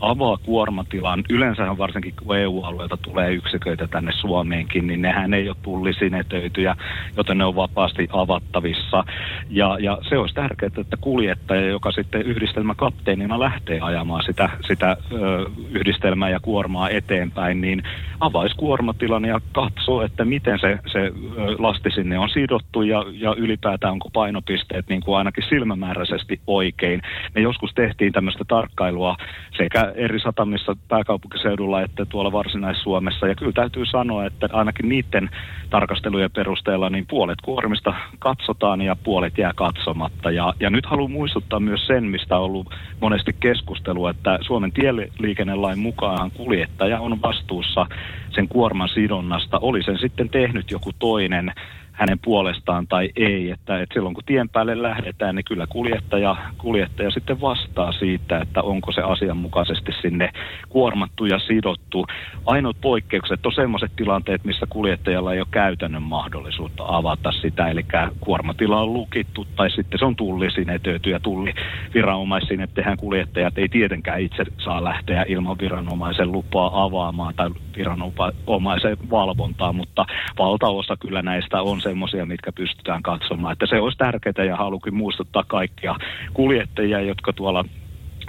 avaa kuormatilan. Yleensähän varsinkin kun EU-alueelta tulee yksiköitä tänne Suomeenkin, niin nehän ei ole tullisinetöityjä, joten ne on vapaasti avattavissa. Ja, ja se olisi tärkeää, että kuljettaja, joka sitten yhdistelmäkapteenina lähtee ajamaan sitä, sitä ö, yhdistelmää, yhdistelmää ja kuormaa eteenpäin, niin avaisi kuormatilan ja katsoo, että miten se, se lasti sinne on sidottu ja, ja ylipäätään onko painopisteet niin kuin ainakin silmämääräisesti oikein. Me joskus tehtiin tämmöistä tarkkailua sekä eri satamissa pääkaupunkiseudulla että tuolla Varsinais-Suomessa ja kyllä täytyy sanoa, että ainakin niiden tarkastelujen perusteella niin puolet kuormista katsotaan ja puolet jää katsomatta. Ja, ja nyt haluan muistuttaa myös sen, mistä on ollut monesti keskustelua, että Suomen tieliikennelain mukaan mukaan kuljettaja on vastuussa sen kuorman sidonnasta, oli sen sitten tehnyt joku toinen hänen puolestaan tai ei. Että, että silloin kun tien päälle lähdetään, niin kyllä kuljettaja, kuljettaja sitten vastaa siitä, että onko se asianmukaisesti sinne kuormattu ja sidottu. Ainoat poikkeukset on sellaiset tilanteet, missä kuljettajalla ei ole käytännön mahdollisuutta avata sitä, eli kuormatila on lukittu tai sitten se on tullisinetöity ja tulli viranomaisinetehän kuljettajat ei tietenkään itse saa lähteä ilman viranomaisen lupaa avaamaan tai viranomaisen valvontaa, mutta valtaosa kyllä näistä on semmoisia, mitkä pystytään katsomaan. Että se olisi tärkeää ja halukin muistuttaa kaikkia kuljettajia, jotka tuolla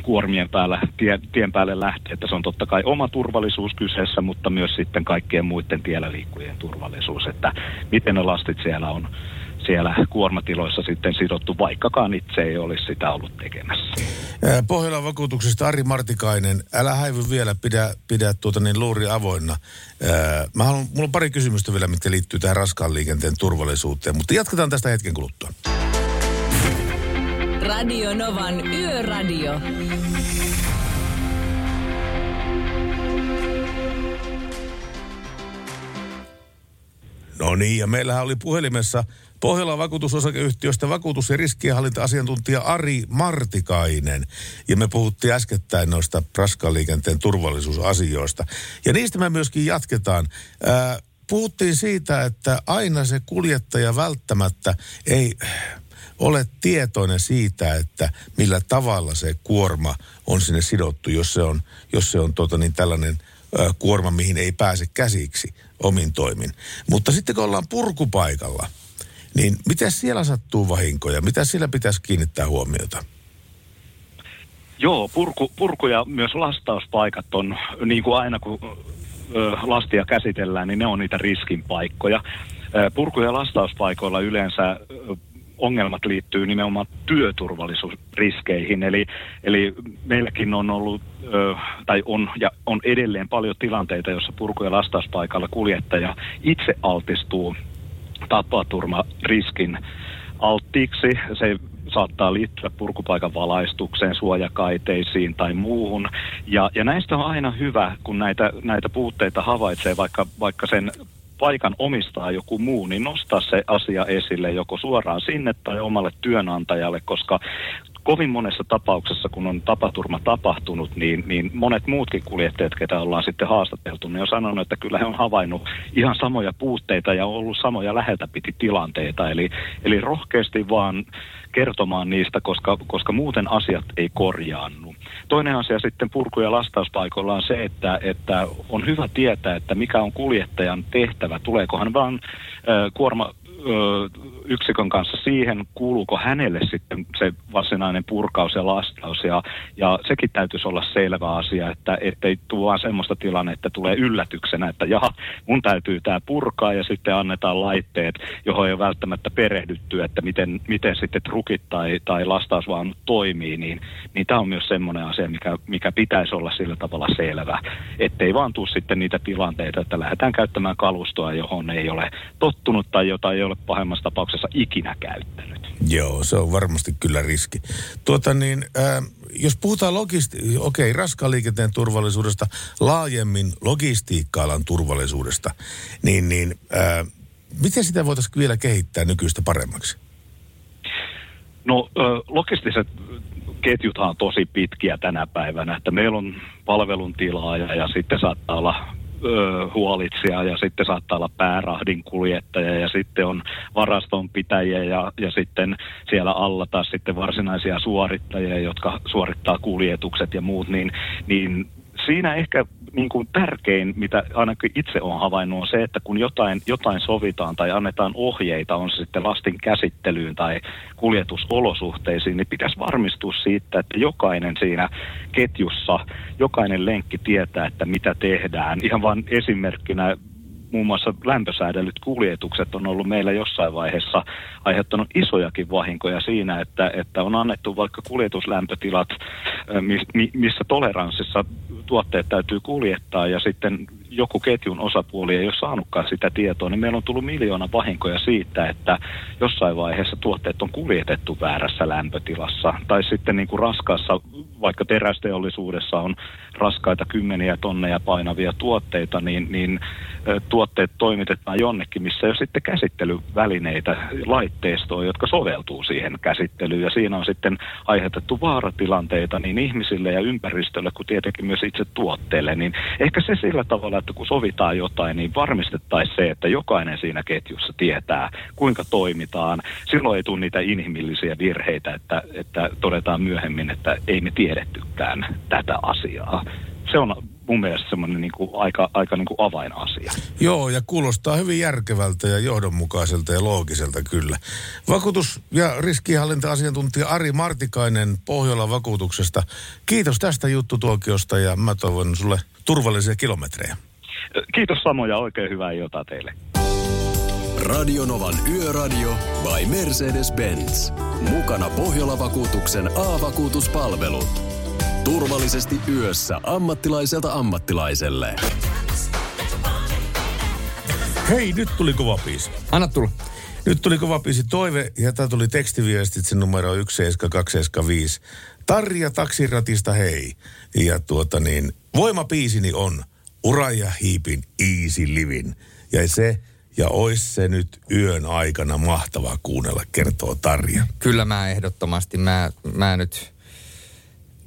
kuormien päällä, tie, tien päälle lähtee, että se on totta kai oma turvallisuus kyseessä, mutta myös sitten kaikkien muiden tiellä liikkujien turvallisuus, että miten ne lastit siellä on siellä kuormatiloissa sitten sidottu, vaikkakaan itse ei olisi sitä ollut tekemässä. Pohjolan vakuutuksesta Ari Martikainen, älä häivy vielä, pidä, pidä tuota niin luuri avoinna. Mä haluan, mulla on pari kysymystä vielä, mitkä liittyy tähän raskaan liikenteen turvallisuuteen, mutta jatketaan tästä hetken kuluttua. Radio Novan Yöradio. No niin, ja meillähän oli puhelimessa Pohjolan vakuutusosakeyhtiöstä vakuutus- ja riskienhallinta-asiantuntija Ari Martikainen. Ja me puhuttiin äskettäin noista raskaan liikenteen turvallisuusasioista. Ja niistä me myöskin jatketaan. Ää, puhuttiin siitä, että aina se kuljettaja välttämättä ei ole tietoinen siitä, että millä tavalla se kuorma on sinne sidottu, jos se on, jos se on tota niin tällainen kuorma, mihin ei pääse käsiksi omin toimin. Mutta sitten kun ollaan purkupaikalla, niin mitä siellä sattuu vahinkoja? Mitä siellä pitäisi kiinnittää huomiota? Joo, purku, purku ja myös lastauspaikat on, niin kuin aina kun lastia käsitellään, niin ne on niitä riskin paikkoja. Purku- ja lastauspaikoilla yleensä ongelmat liittyy nimenomaan työturvallisuusriskeihin. Eli, eli meilläkin on ollut, ö, tai on, ja on edelleen paljon tilanteita, joissa purku- ja lastauspaikalla kuljettaja itse altistuu tapaturmariskin alttiiksi. Se saattaa liittyä purkupaikan valaistukseen, suojakaiteisiin tai muuhun. Ja, ja näistä on aina hyvä, kun näitä, näitä puutteita havaitsee, vaikka, vaikka sen paikan omistaa joku muu, niin nostaa se asia esille joko suoraan sinne tai omalle työnantajalle, koska kovin monessa tapauksessa, kun on tapaturma tapahtunut, niin, niin monet muutkin kuljettajat, ketä ollaan sitten haastateltu, ne on sanonut, että kyllä he on havainnut ihan samoja puutteita ja on ollut samoja läheltä piti tilanteita. Eli, eli rohkeasti vaan kertomaan niistä, koska, koska muuten asiat ei korjaannu. Toinen asia sitten purku- ja lastauspaikoilla on se, että, että on hyvä tietää, että mikä on kuljettajan tehtävä. Tuleekohan vaan äh, kuorma yksikön kanssa siihen, kuuluuko hänelle sitten se varsinainen purkaus ja lastaus. Ja, ja sekin täytyisi olla selvä asia, että ettei tule vaan semmoista tilannetta, että tulee yllätyksenä, että jaha, mun täytyy tämä purkaa ja sitten annetaan laitteet, johon ei ole välttämättä perehdytty, että miten, miten sitten trukit tai, tai lastaus vaan toimii, niin, niin tämä on myös semmoinen asia, mikä, mikä pitäisi olla sillä tavalla selvä, ettei vaan tule sitten niitä tilanteita, että lähdetään käyttämään kalustoa, johon ei ole tottunut tai jota ei ole ole pahemmassa tapauksessa ikinä käyttänyt. Joo, se on varmasti kyllä riski. Tuota niin, äh, jos puhutaan logisti- okei, raskaan liikenteen turvallisuudesta, laajemmin logistiikka-alan turvallisuudesta, niin, niin äh, miten sitä voitaisiin vielä kehittää nykyistä paremmaksi? No logistiset ketjuthan on tosi pitkiä tänä päivänä, että meillä on palvelun tilaaja ja sitten saattaa olla huolitsija ja sitten saattaa olla päärahdin kuljettaja ja sitten on varastonpitäjiä ja, ja sitten siellä alla taas sitten varsinaisia suorittajia, jotka suorittaa kuljetukset ja muut, niin, niin siinä ehkä niin kuin tärkein, mitä ainakin itse olen havainnut, on se, että kun jotain, jotain sovitaan tai annetaan ohjeita, on se sitten lastin käsittelyyn tai kuljetusolosuhteisiin, niin pitäisi varmistua siitä, että jokainen siinä ketjussa, jokainen lenkki tietää, että mitä tehdään. Ihan vain esimerkkinä muun muassa lämpösäädellyt kuljetukset on ollut meillä jossain vaiheessa aiheuttanut isojakin vahinkoja siinä, että, että on annettu vaikka kuljetuslämpötilat, missä toleranssissa tuotteet täytyy kuljettaa ja sitten joku ketjun osapuoli ei ole saanutkaan sitä tietoa, niin meillä on tullut miljoona vahinkoja siitä, että jossain vaiheessa tuotteet on kuljetettu väärässä lämpötilassa. Tai sitten niin kuin raskaassa, vaikka terästeollisuudessa on raskaita kymmeniä tonneja painavia tuotteita, niin, niin tuotteet toimitetaan jonnekin, missä ei ole sitten käsittelyvälineitä, laitteistoa, jotka soveltuu siihen käsittelyyn. Ja siinä on sitten aiheutettu vaaratilanteita niin ihmisille ja ympäristölle kuin tietenkin myös itse tuotteelle. Niin ehkä se sillä tavalla, että kun sovitaan jotain, niin varmistettaisiin se, että jokainen siinä ketjussa tietää, kuinka toimitaan. Silloin ei tule niitä inhimillisiä virheitä, että, että todetaan myöhemmin, että ei me tiedettykään tätä asiaa. Se on mun mielestä semmoinen niin kuin aika, aika niin kuin avainasia. Joo, ja kuulostaa hyvin järkevältä ja johdonmukaiselta ja loogiselta kyllä. Vakuutus- ja riskihallinta-asiantuntija Ari Martikainen Pohjolan vakuutuksesta. Kiitos tästä juttutuokiosta ja mä toivon sulle turvallisia kilometrejä. Kiitos samoja, oikein hyvää iltaa teille. Radionovan Yöradio by Mercedes-Benz. Mukana Pohjola-vakuutuksen A-vakuutuspalvelut. Turvallisesti yössä ammattilaiselta ammattilaiselle. Hei, nyt tuli kova biisi. Anna tulla. Nyt tuli kova biisi toive ja tää tuli tekstiviestitse numero 17275. Tarja taksiratista hei. Ja tuota niin, voimapiisini on Uraja Hiipin Easy Livin. Ja se, ja ois se nyt yön aikana mahtavaa kuunnella, kertoo Tarja. Kyllä mä ehdottomasti, mä, mä nyt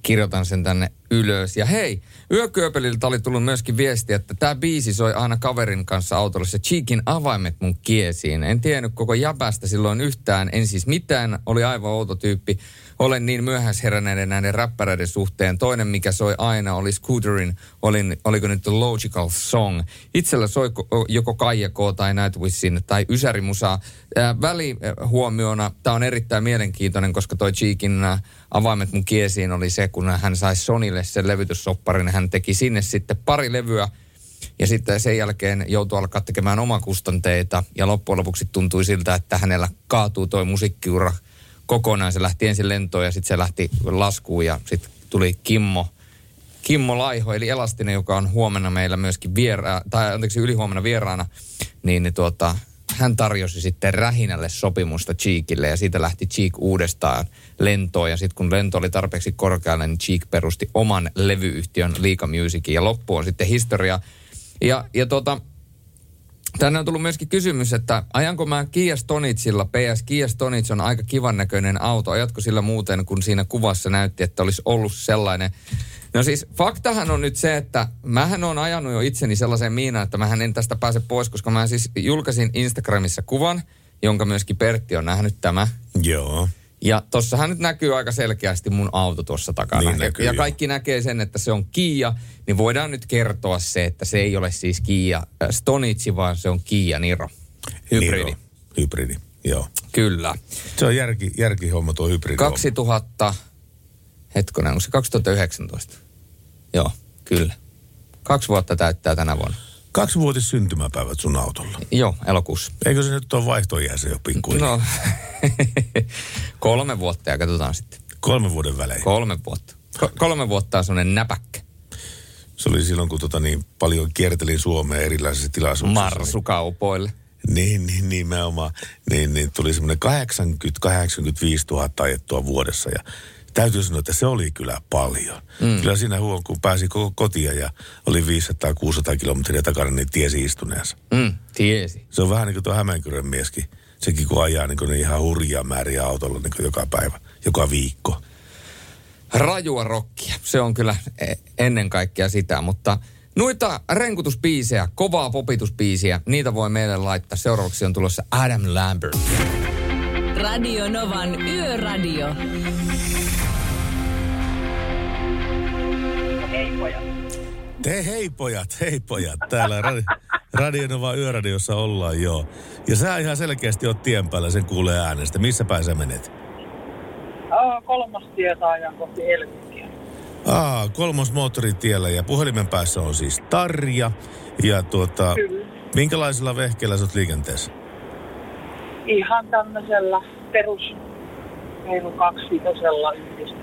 kirjoitan sen tänne ylös. Ja hei, Yökyöpeliltä oli tullut myöskin viesti, että tämä biisi soi aina kaverin kanssa autolla se Cheekin avaimet mun kiesiin. En tiennyt koko jäpästä silloin yhtään, en siis mitään, oli aivan outo tyyppi. Olen niin myöhäisheränneiden näiden räppäreiden suhteen. Toinen, mikä soi aina, oli Scooterin, olin, oliko nyt Logical Song. Itsellä soi ko- joko Kaija K tai Nightwishin tai Ysärimusaa. Ää, välihuomiona, tämä on erittäin mielenkiintoinen, koska toi Cheekin ää, avaimet mun kiesiin oli se, kun hän sai Sonille sen levytyssopparin. Hän teki sinne sitten pari levyä ja sitten sen jälkeen joutui alkaa tekemään omakustanteita ja loppujen lopuksi tuntui siltä, että hänellä kaatuu toi musiikkiura kokonaan. Se lähti ensin lentoon ja sitten se lähti laskuun ja sitten tuli Kimmo, Kimmo Laiho, eli Elastinen, joka on huomenna meillä myöskin viera, tai anteeksi ylihuomenna vieraana, niin, niin tuota, hän tarjosi sitten Rähinälle sopimusta Cheekille ja siitä lähti Cheek uudestaan lentoon ja sitten kun lento oli tarpeeksi korkealle, niin Cheek perusti oman levyyhtiön Liika Musicin ja loppu on sitten historia. Ja, ja tota, Tänne on tullut myöskin kysymys, että ajanko mä Kia Stonicilla, PS Kia Stonic on aika kivan näköinen auto, ajatko sillä muuten, kun siinä kuvassa näytti, että olisi ollut sellainen. No siis faktahan on nyt se, että mähän on ajanut jo itseni sellaiseen miinaan, että mähän en tästä pääse pois, koska mä siis julkaisin Instagramissa kuvan, jonka myöskin Pertti on nähnyt tämä. Joo. Ja tossahan nyt näkyy aika selkeästi mun auto tuossa takana. Niin ja, näkyy, ja joo. kaikki näkee sen, että se on Kia, niin voidaan nyt kertoa se, että se ei ole siis Kia äh, Stonici, vaan se on Kia Niro. Hybridi. Niro. Hybridi, joo. Kyllä. Se on järki, järkihomma tuo hybridi. 2000, hetkonen, onko se 2019? Joo, kyllä. Kaksi vuotta täyttää tänä vuonna. Kaksi vuotis syntymäpäivät sun autolla. Joo, elokuussa. Eikö se nyt ole vaihtoiässä jo pikkuhiljaa? No, (laughs) kolme vuotta ja katsotaan sitten. Kolme vuoden välein. Kolme vuotta. Ko- kolme vuotta on semmoinen näpäkkä. Se oli silloin, kun tota niin paljon kiertelin Suomea erilaisissa tilaisuuksissa. Marsukaupoille. Niin, niin, nimenomaan. Niin, niin tuli semmoinen 80-85 000 ajettua vuodessa ja täytyy sanoa, että se oli kyllä paljon. Mm. Kyllä siinä huon, kun pääsi koko kotia ja oli 500-600 kilometriä takana, niin tiesi istuneensa. Mm, tiesi. Se on vähän niin kuin tuo Hämeenkyrön mieskin. Sekin kun ajaa niin, kuin niin ihan hurjaa määriä autolla niin kuin joka päivä, joka viikko. Rajua rockia. Se on kyllä e- ennen kaikkea sitä, mutta noita renkutuspiisejä, kovaa popituspiisiä, niitä voi meille laittaa. Seuraavaksi on tulossa Adam Lambert. Radio Novan Yöradio. Hei pojat. Te hei pojat, hei pojat. Täällä Radi- Radionova Yöradiossa ollaan joo. Ja sä ihan selkeästi oot tien päällä, sen kuulee äänestä. Missä päin sä menet? Uh, kolmas tietä ajan kohti Helsinkiä. Aa, kolmos moottoritiellä ja puhelimen päässä on siis Tarja. Ja tuota, Kyllä. minkälaisella vehkeellä sä oot liikenteessä? Ihan tämmöisellä perus reilu kaksivitosella yhdistelmällä.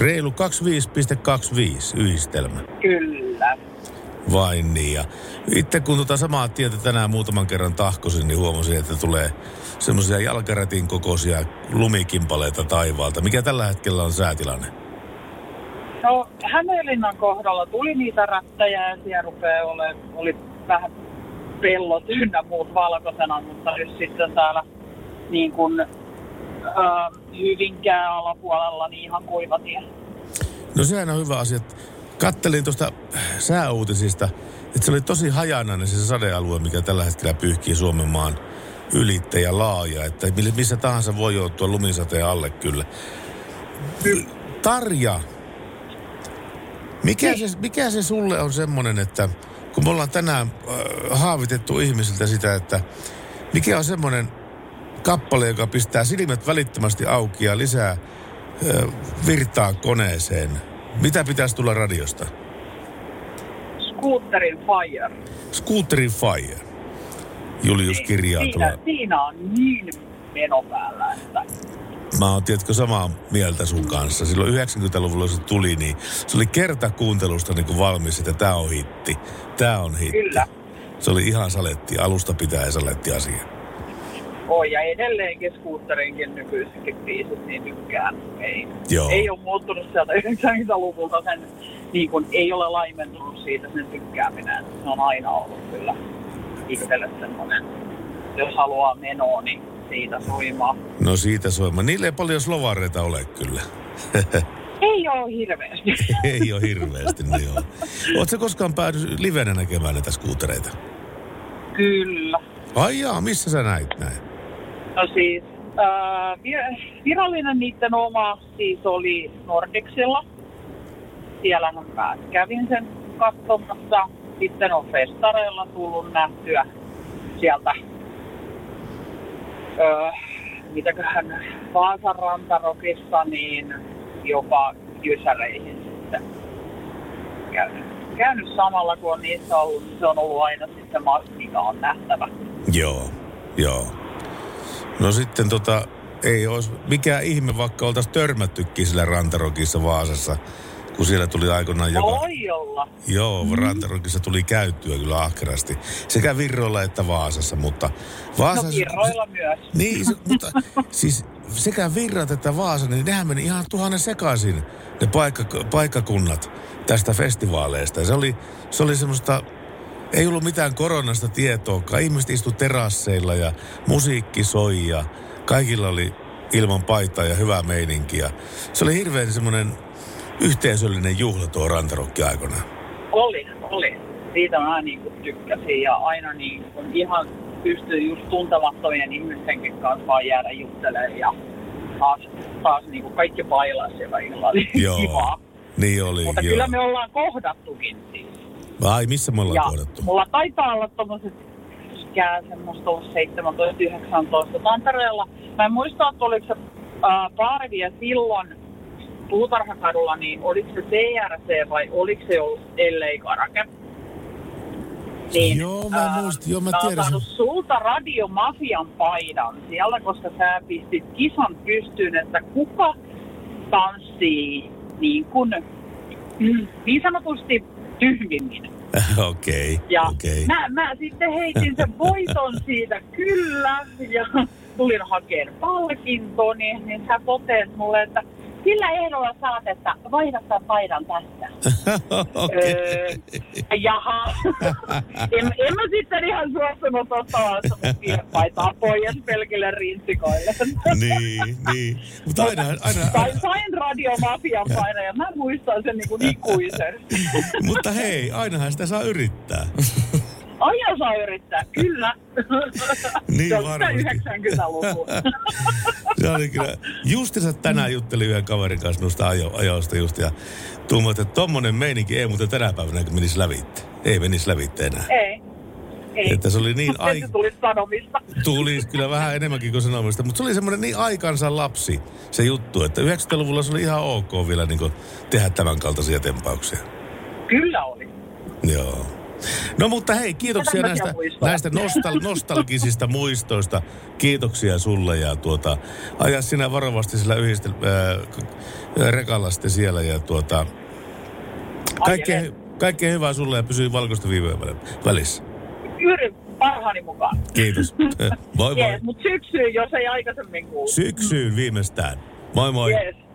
Reilu 25,25 yhdistelmä. Kyllä. Vain niin. Ja itse kun tuota samaa tietä tänään muutaman kerran tahkosin, niin huomasin, että tulee semmoisia jalkarätin kokoisia lumikimpaleita taivaalta. Mikä tällä hetkellä on säätilanne? No Hämeenlinnan kohdalla tuli niitä rättäjä ja siellä rupeaa olemaan, oli vähän pellot ynnä muut valkoisena, mutta nyt sitten täällä niin kuin Hyvinkään alapuolella niin ihan kuiva tie. No sehän on hyvä asia. Kattelin tuosta sääuutisista, että se oli tosi hajanainen se sadealue, mikä tällä hetkellä pyyhkii Suomen maan ylitte ja laaja. Että missä tahansa voi joutua lumisateen alle kyllä. Tarja, mikä se, mikä se sulle on semmoinen, että kun me ollaan tänään äh, haavitettu ihmisiltä sitä, että mikä on semmoinen kappale, joka pistää silmät välittömästi auki ja lisää virtaa koneeseen. Mitä pitäisi tulla radiosta? Scooterin Fire. Scooterin Fire. Julius kirjaa Siinä, tuolla. siinä on niin meno päällä, että Mä oon tiedätkö samaa mieltä sun kanssa. Silloin 90-luvulla se tuli, niin se oli kerta kuuntelusta niin kuin valmis, että tää on hitti. Tää on hitti. Kyllä. Se oli ihan saletti, alusta pitää saletti asia. On. Ja edelleenkin Scooterinkin nykyisetkin biisit niin tykkään. Ei, Joo. ei ole muuttunut sieltä 90-luvulta sen, niin kuin, ei ole laimentunut siitä sen tykkääminen. Se on aina ollut kyllä itselle semmoinen, jos haluaa menoa, niin siitä soimaa. No siitä soima. Niille ei paljon slovareita ole kyllä. (laughs) Ei ole hirveästi. (laughs) ei ole hirveästi, no joo. Oletko koskaan päädy livenä näkemään näitä skuutereita? Kyllä. Ai jaa, missä sä näit näin? No siis, ää, vir- virallinen niiden oma siis oli Nordexilla. Siellähän mä kävin sen katsomassa. Sitten on festareilla tullut nähtyä sieltä, öö, mitäköhän Vaasan rantarokissa, niin jopa Jysäreihin sitten käynyt. Käynyt samalla, kun on niissä ollut, niin se on ollut aina sitten maski, on nähtävä. Joo, joo. No sitten tota, ei olisi mikään ihme, vaikka oltaisiin törmättykin sillä rantarokissa Vaasassa, kun siellä tuli aikoinaan joka... Voi olla. Joo, mm. rantarokissa tuli käyttyä kyllä ahkerasti. Sekä Virroilla että Vaasassa, mutta Vaasassa... No kirroilla myös. Niin, se, mutta (laughs) siis sekä Virrat että Vaasa, niin nehän meni ihan tuhannen sekaisin, ne paikka, paikkakunnat tästä festivaaleista. Ja se oli, se oli semmoista, ei ollut mitään koronasta tietoa. Ihmiset istu terasseilla ja musiikki soi ja kaikilla oli ilman paitaa ja hyvää meininkiä. Se oli hirveän semmoinen yhteisöllinen juhla tuo rantarokki aikoinaan. Oli, oli. Siitä mä niin kuin tykkäsin ja aina niin kuin ihan pystyy just tuntemattomien ihmistenkin kanssa vaan jäädä juttelemaan ja taas, taas niin kuin kaikki bailaa siellä illalla. (laughs) Joo, Kivaa. niin oli. Mutta joo. kyllä me ollaan kohdattukin siis. Ai, missä me ollaan ja kohdattu? mulla taitaa olla tommoset ikää semmoista ollut 17-19 Tampereella. Mä en muista, että oliko se äh, silloin Puutarhakadulla, niin oliko se TRC vai oliko se ollut LA Karake? Niin, Joo, mä ää, muistin, joo, mä oon tiedän saanut sulta radiomafian paidan siellä, koska sä pistit kisan pystyyn, että kuka tanssii niin kuin mm, niin sanotusti tyhmimmin. (laughs) Okei, Ja okei. mä, mä sitten heitin sen voiton siitä kyllä ja (laughs) tulin hakemaan palkintoni, niin hän totesi mulle, että sillä ehdolla saat, että vaihdat tämän paidan tästä. (laughs) Öö, jaha. (laughs) en, en mä sitten ihan suostunut ottaa paitaan pois pelkille rintsikoille. niin, niin. Mutta aina, aina, Sain, sain radiomafian paidan ja mä muistan sen niin kuin ikuisesti. (laughs) mutta hei, ainahan sitä saa yrittää. Aina saa yrittää, kyllä. (laughs) Niin Se on sitä varmasti. 90-luvun. (laughs) Se oli kyllä. Justiinsa tänään juttelin yhden kaverin kanssa noista ajo, ajoista just ja tuumat, että tommonen meininki ei muuten tänä päivänä menisi lävitte. Ei menisi lävitte enää. Ei. Ei. Että se oli niin ai- tuli sanomista. Tuli kyllä vähän enemmänkin kuin sanomista, mutta se oli semmoinen niin aikansa lapsi se juttu, että 90-luvulla se oli ihan ok vielä niin kuin tehdä tämän kaltaisia tempauksia. Kyllä oli. Joo. No mutta hei, kiitoksia näistä, näistä nostal- nostalgisista muistoista. Kiitoksia sulle ja tuota, aja sinä varovasti sillä yhdistel- äh, rekalla sitten siellä ja tuota, kaikkea, kaikkea hyvää sulle ja pysyy valkoista viivojen väl- välissä. Yritän parhaani mukaan. Kiitos. (laughs) Moi moi. Jees, mutta syksyyn, jos ei aikaisemmin kuulu. Syksyyn viimeistään. Moi moi. Jees.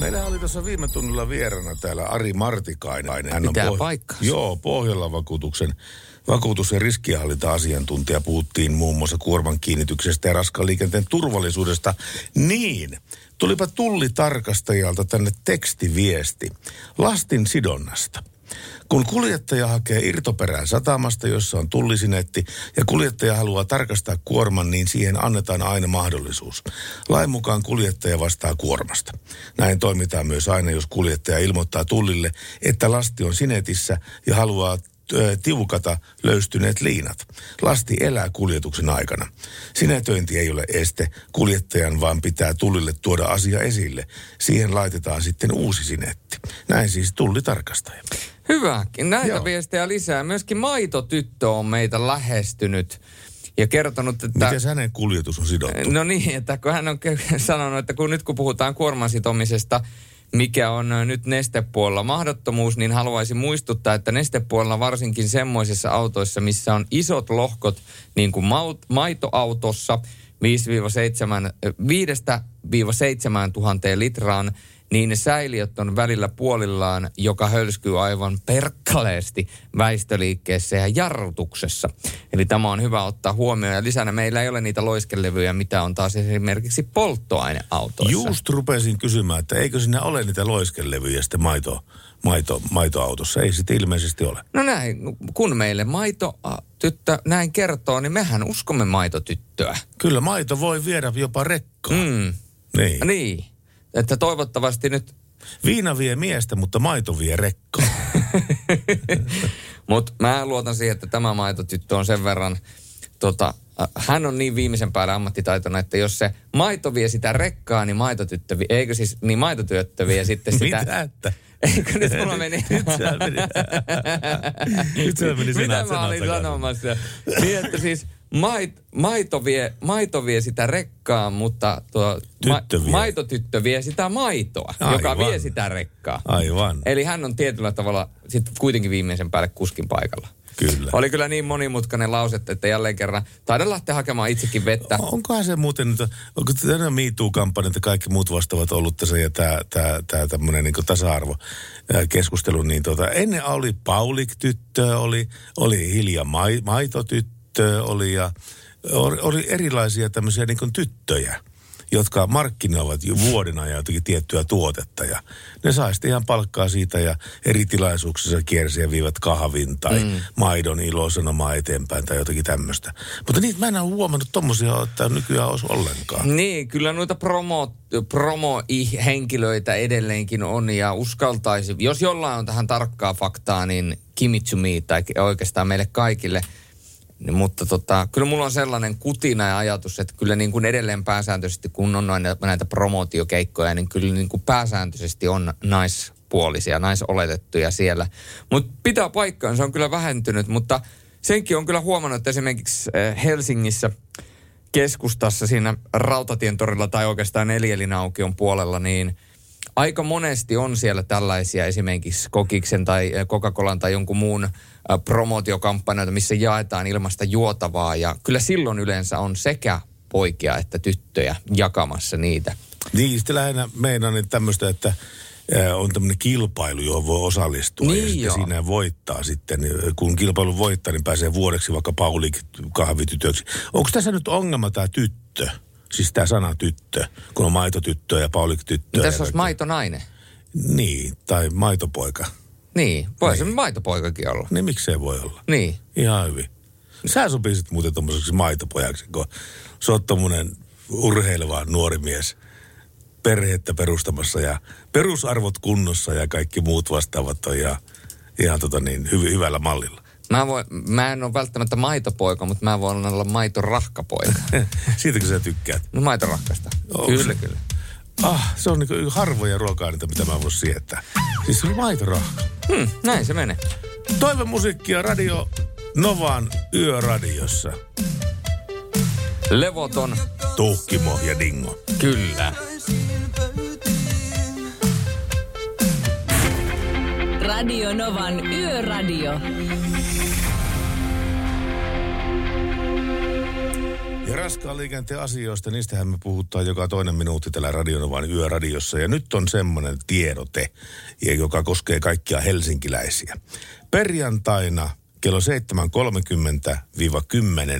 Meillä oli tuossa viime tunnilla vierana täällä Ari Martikainen. Hän Pitää Poh- paikkansa. Joo, Pohjolan vakuutuksen vakuutus- ja riskihallinta-asiantuntija. Puhuttiin muun muassa kuorman kiinnityksestä ja raskaan liikenteen turvallisuudesta. Niin, tulipa tullitarkastajalta tänne tekstiviesti lastin sidonnasta. Kun kuljettaja hakee irtoperää satamasta, jossa on tullisinetti, ja kuljettaja haluaa tarkastaa kuorman, niin siihen annetaan aina mahdollisuus. Lain mukaan kuljettaja vastaa kuormasta. Näin toimitaan myös aina, jos kuljettaja ilmoittaa tullille, että lasti on sinetissä ja haluaa tiukata löystyneet liinat. Lasti elää kuljetuksen aikana. Sinetöinti ei ole este kuljettajan, vaan pitää tullille tuoda asia esille. Siihen laitetaan sitten uusi sinetti. Näin siis tullitarkastaja. Hyvä. Näitä Joo. Viestejä lisää. Myöskin maitotyttö on meitä lähestynyt ja kertonut, että... Miten hänen kuljetus on sidottu? No niin, että kun hän on sanonut, että kun nyt kun puhutaan kuorman sitomisesta, mikä on nyt nestepuolella mahdottomuus, niin haluaisin muistuttaa, että nestepuolella varsinkin semmoisissa autoissa, missä on isot lohkot, niin kuin maitoautossa, 5-7 tuhanteen litraan, niin ne säiliöt on välillä puolillaan, joka hölskyy aivan perkkaleesti väistöliikkeessä ja jarrutuksessa. Eli tämä on hyvä ottaa huomioon. Ja lisänä meillä ei ole niitä loiskelevyjä, mitä on taas esimerkiksi polttoaineautoissa. Just rupesin kysymään, että eikö siinä ole niitä loiskelevyjä sitten maito, maito, maitoautossa. Ei sitten ilmeisesti ole. No näin, kun meille maito tyttö näin kertoo, niin mehän uskomme maitotyttöä. Kyllä maito voi viedä jopa rekkaan. Mm. Niin. Niin, että toivottavasti nyt Viina vie miestä, mutta maito vie rekkaa. (laughs) Mutta mä luotan siihen, että tämä maitotyttö on sen verran, tota, äh, hän on niin viimeisen päälle ammattitaitona, että jos se maito vie sitä rekkaa, niin maitotyttö vie, eikö siis, niin maitotyttö vie sitten sitä... Mitä että? (laughs) Eikö nyt mulla meni? (laughs) Nyt sä meni, nyt sä meni Mitä mä olin sanomassa? Niin, että siis mait, maito, vie, maito vie sitä rekkaa, mutta tuo Tyttö vie. maitotyttö vie sitä maitoa, Aivan. joka vie sitä rekkaa. Aivan. Eli hän on tietyllä tavalla sitten kuitenkin viimeisen päälle kuskin paikalla. Kyllä. Oli kyllä niin monimutkainen lause, että jälleen kerran taidan lähteä hakemaan itsekin vettä. Onkohan se muuten, että onko tämä MeToo-kampanja, että kaikki muut vastaavat ollut tässä ja tämä, tämä, tämä tämmöinen niin tasa-arvo ää, keskustelu, niin tota, ennen oli Paulik-tyttö, oli, oli Hilja Mai, Maitotyttö, oli ja oli, erilaisia tämmöisiä niin tyttöjä. jotka markkinoivat jo vuoden ajan jotakin tiettyä tuotetta. Ja ne saa sitten ihan palkkaa siitä ja eri tilaisuuksissa kiersi ja viivät kahvin tai mm. maidon ilosanomaa eteenpäin tai jotakin tämmöistä. Mutta niitä mä en ole huomannut tommosia, että nykyään olisi ollenkaan. Niin, kyllä noita promo, promo-henkilöitä edelleenkin on ja uskaltaisi, jos jollain on tähän tarkkaa faktaa, niin Kimitsumi tai oikeastaan meille kaikille – niin, mutta tota, kyllä mulla on sellainen kutina ja ajatus, että kyllä niin kuin edelleen pääsääntöisesti, kun on noin näitä promootiokeikkoja, niin kyllä niin kuin pääsääntöisesti on naispuolisia, naisoletettuja siellä. Mutta pitää paikkaan, se on kyllä vähentynyt, mutta senkin on kyllä huomannut, että esimerkiksi eh, Helsingissä keskustassa siinä Rautatientorilla tai oikeastaan Neljälinaukion puolella, niin aika monesti on siellä tällaisia esimerkiksi Kokiksen tai eh, Coca-Colan tai jonkun muun promootiokampanjoita, missä jaetaan ilmasta juotavaa ja kyllä silloin yleensä on sekä poikia että tyttöjä jakamassa niitä. Niin, sitten lähinnä meinaan niin tämmöistä, että on tämmöinen kilpailu, johon voi osallistua niin ja sitten siinä voittaa sitten. Kun kilpailu voittaa, niin pääsee vuodeksi vaikka Paulik kahvitytöksi. Onko tässä nyt ongelma tämä tyttö? Siis tämä sana tyttö, kun on maitotyttö ja Paulik tyttö. Tässä olisi maitonainen. Niin, tai maitopoika. Niin, voi se maitopoikakin olla. Niin miksei voi olla. Niin. Ihan hyvin. Sä sopisit muuten tommoseksi maitopojaksi, kun sä oot tommonen urheileva nuori mies perhettä perustamassa ja perusarvot kunnossa ja kaikki muut vastaavat on ja ihan tota niin, hy- hyvällä mallilla. Mä, voi, mä en ole välttämättä maitopoika, mutta mä voin olla maitorahkapoika. (laughs) Siitäkö sä tykkäät? No maitorahkasta. Kyllä, kyllä. Ah, se on niin harvoja ruoka-aineita, mitä mä voin sietää. Siis se on maitorahka. Hmm, näin se menee. musiikkia Radio Novan Yöradiossa. Levoton. Tuhkimo ja Dingo. Kyllä. Radio Novan Yöradio. Ja raskaan liikenteen asioista, niistähän me puhutaan joka toinen minuutti tällä Radionovan yöradiossa. Ja nyt on semmoinen tiedote, joka koskee kaikkia helsinkiläisiä. Perjantaina kello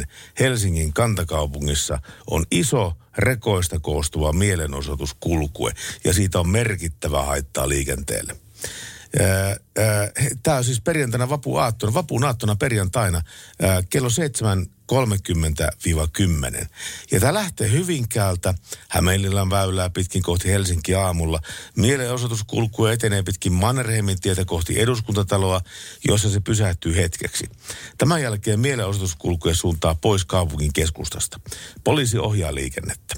7.30-10 Helsingin kantakaupungissa on iso rekoista koostuva mielenosoituskulkue ja siitä on merkittävä haittaa liikenteelle. Tämä on siis perjantaina vapuaattona, vapuun aattona perjantaina kello 7 30-10. Ja tämä lähtee Hyvinkäältä, Hämeenlinnan väylää pitkin kohti Helsinki aamulla. Mielenosoitus kulkuu etenee pitkin Mannerheimin tietä kohti eduskuntataloa, jossa se pysähtyy hetkeksi. Tämän jälkeen mielenosoitus kulkuu suuntaa pois kaupungin keskustasta. Poliisi ohjaa liikennettä.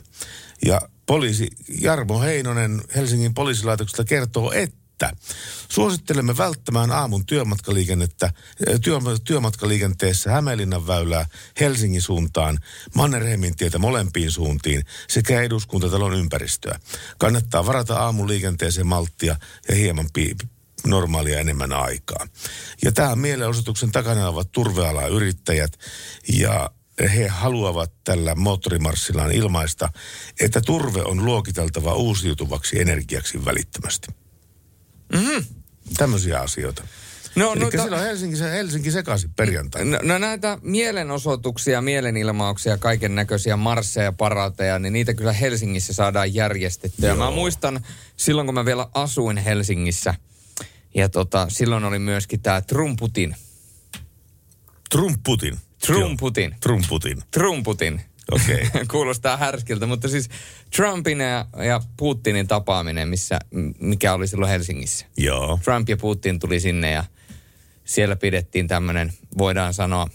Ja poliisi Jarmo Heinonen Helsingin poliisilaitoksesta kertoo, että että suosittelemme välttämään aamun työmatkaliikennettä, eh, työ, työmatkaliikenteessä Hämeenlinnan väylää Helsingin suuntaan, Mannerheimin tietä molempiin suuntiin sekä eduskuntatalon ympäristöä. Kannattaa varata aamun liikenteeseen malttia ja hieman pi- normaalia enemmän aikaa. Ja tämä mielenosoituksen takana ovat turvealayrittäjät ja he haluavat tällä moottorimarssillaan ilmaista, että turve on luokiteltava uusiutuvaksi energiaksi välittömästi. Mm. Tämmöisiä asioita. No, Eli no, silloin Helsinki, Helsinki sekaisin perjantaina. No, no näitä mielenosoituksia, mielenilmauksia, kaiken näköisiä marsseja, parateja, niin niitä kyllä Helsingissä saadaan järjestettyä. Joo. Mä muistan silloin, kun mä vielä asuin Helsingissä, ja tota, silloin oli myöskin tämä Trumputin. Trumputin? Trumputin. Trumputin. Trumputin. Okei. Okay. (laughs) Kuulostaa härskiltä, mutta siis Trumpin ja, ja Putinin tapaaminen, missä, mikä oli silloin Helsingissä. Joo. Trump ja Putin tuli sinne ja siellä pidettiin tämmöinen, voidaan sanoa,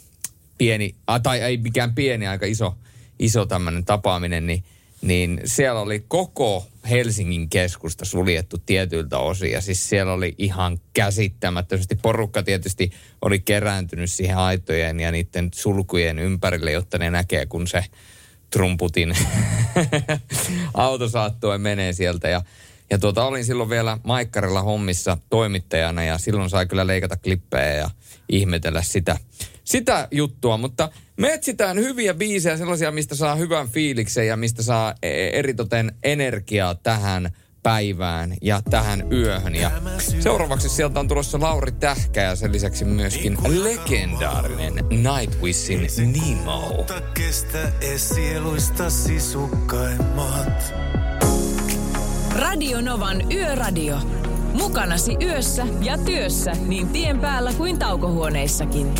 pieni, tai ei mikään pieni, aika iso, iso tämmöinen tapaaminen, niin – niin siellä oli koko Helsingin keskusta suljettu tietyiltä osin. Ja siis siellä oli ihan käsittämättömästi. Porukka tietysti oli kerääntynyt siihen aitojen ja niiden sulkujen ympärille, jotta ne näkee, kun se Trumputin (laughs) auto saattoi menee sieltä. Ja, ja tuota, olin silloin vielä Maikkarilla hommissa toimittajana ja silloin sai kyllä leikata klippejä ja ihmetellä sitä, sitä juttua. Mutta me etsitään hyviä biisejä, sellaisia, mistä saa hyvän fiiliksen ja mistä saa e- eritoten energiaa tähän päivään ja tähän yöhön. Ja seuraavaksi sieltä on tulossa Lauri Tähkä ja sen lisäksi myöskin legendaarinen Nightwishin Nemo. Kestä sisukkaimmat. Radio Novan Yöradio. Mukanasi yössä ja työssä niin tien päällä kuin taukohuoneissakin.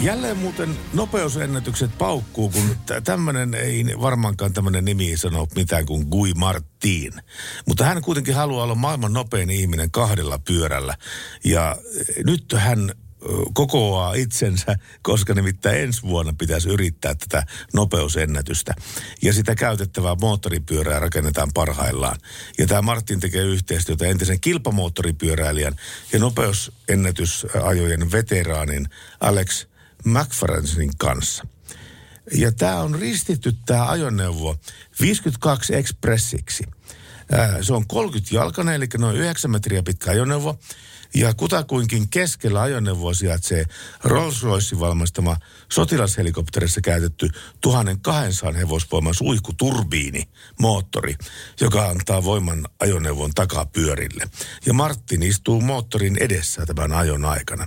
Jälleen muuten nopeusennätykset paukkuu, kun tämmöinen ei varmaankaan tämmöinen nimi sano mitään kuin Gui Martin. Mutta hän kuitenkin haluaa olla maailman nopein ihminen kahdella pyörällä. Ja eh, nyt hän kokoaa itsensä, koska nimittäin ensi vuonna pitäisi yrittää tätä nopeusennätystä. Ja sitä käytettävää moottoripyörää rakennetaan parhaillaan. Ja tämä Martin tekee yhteistyötä entisen kilpamoottoripyöräilijän ja nopeusennätysajojen veteraanin Alex McFarrensin kanssa. Ja tämä on ristitty tämä ajoneuvo 52 Expressiksi. Se on 30 jalkainen, eli noin 9 metriä pitkä ajoneuvo. Ja kutakuinkin keskellä ajoneuvoa sijaitsee Rolls-Royce valmistama sotilashelikopterissa käytetty 1200 hevosvoiman suihkuturbiini moottori, joka antaa voiman ajoneuvon takapyörille. Ja Martin istuu moottorin edessä tämän ajon aikana.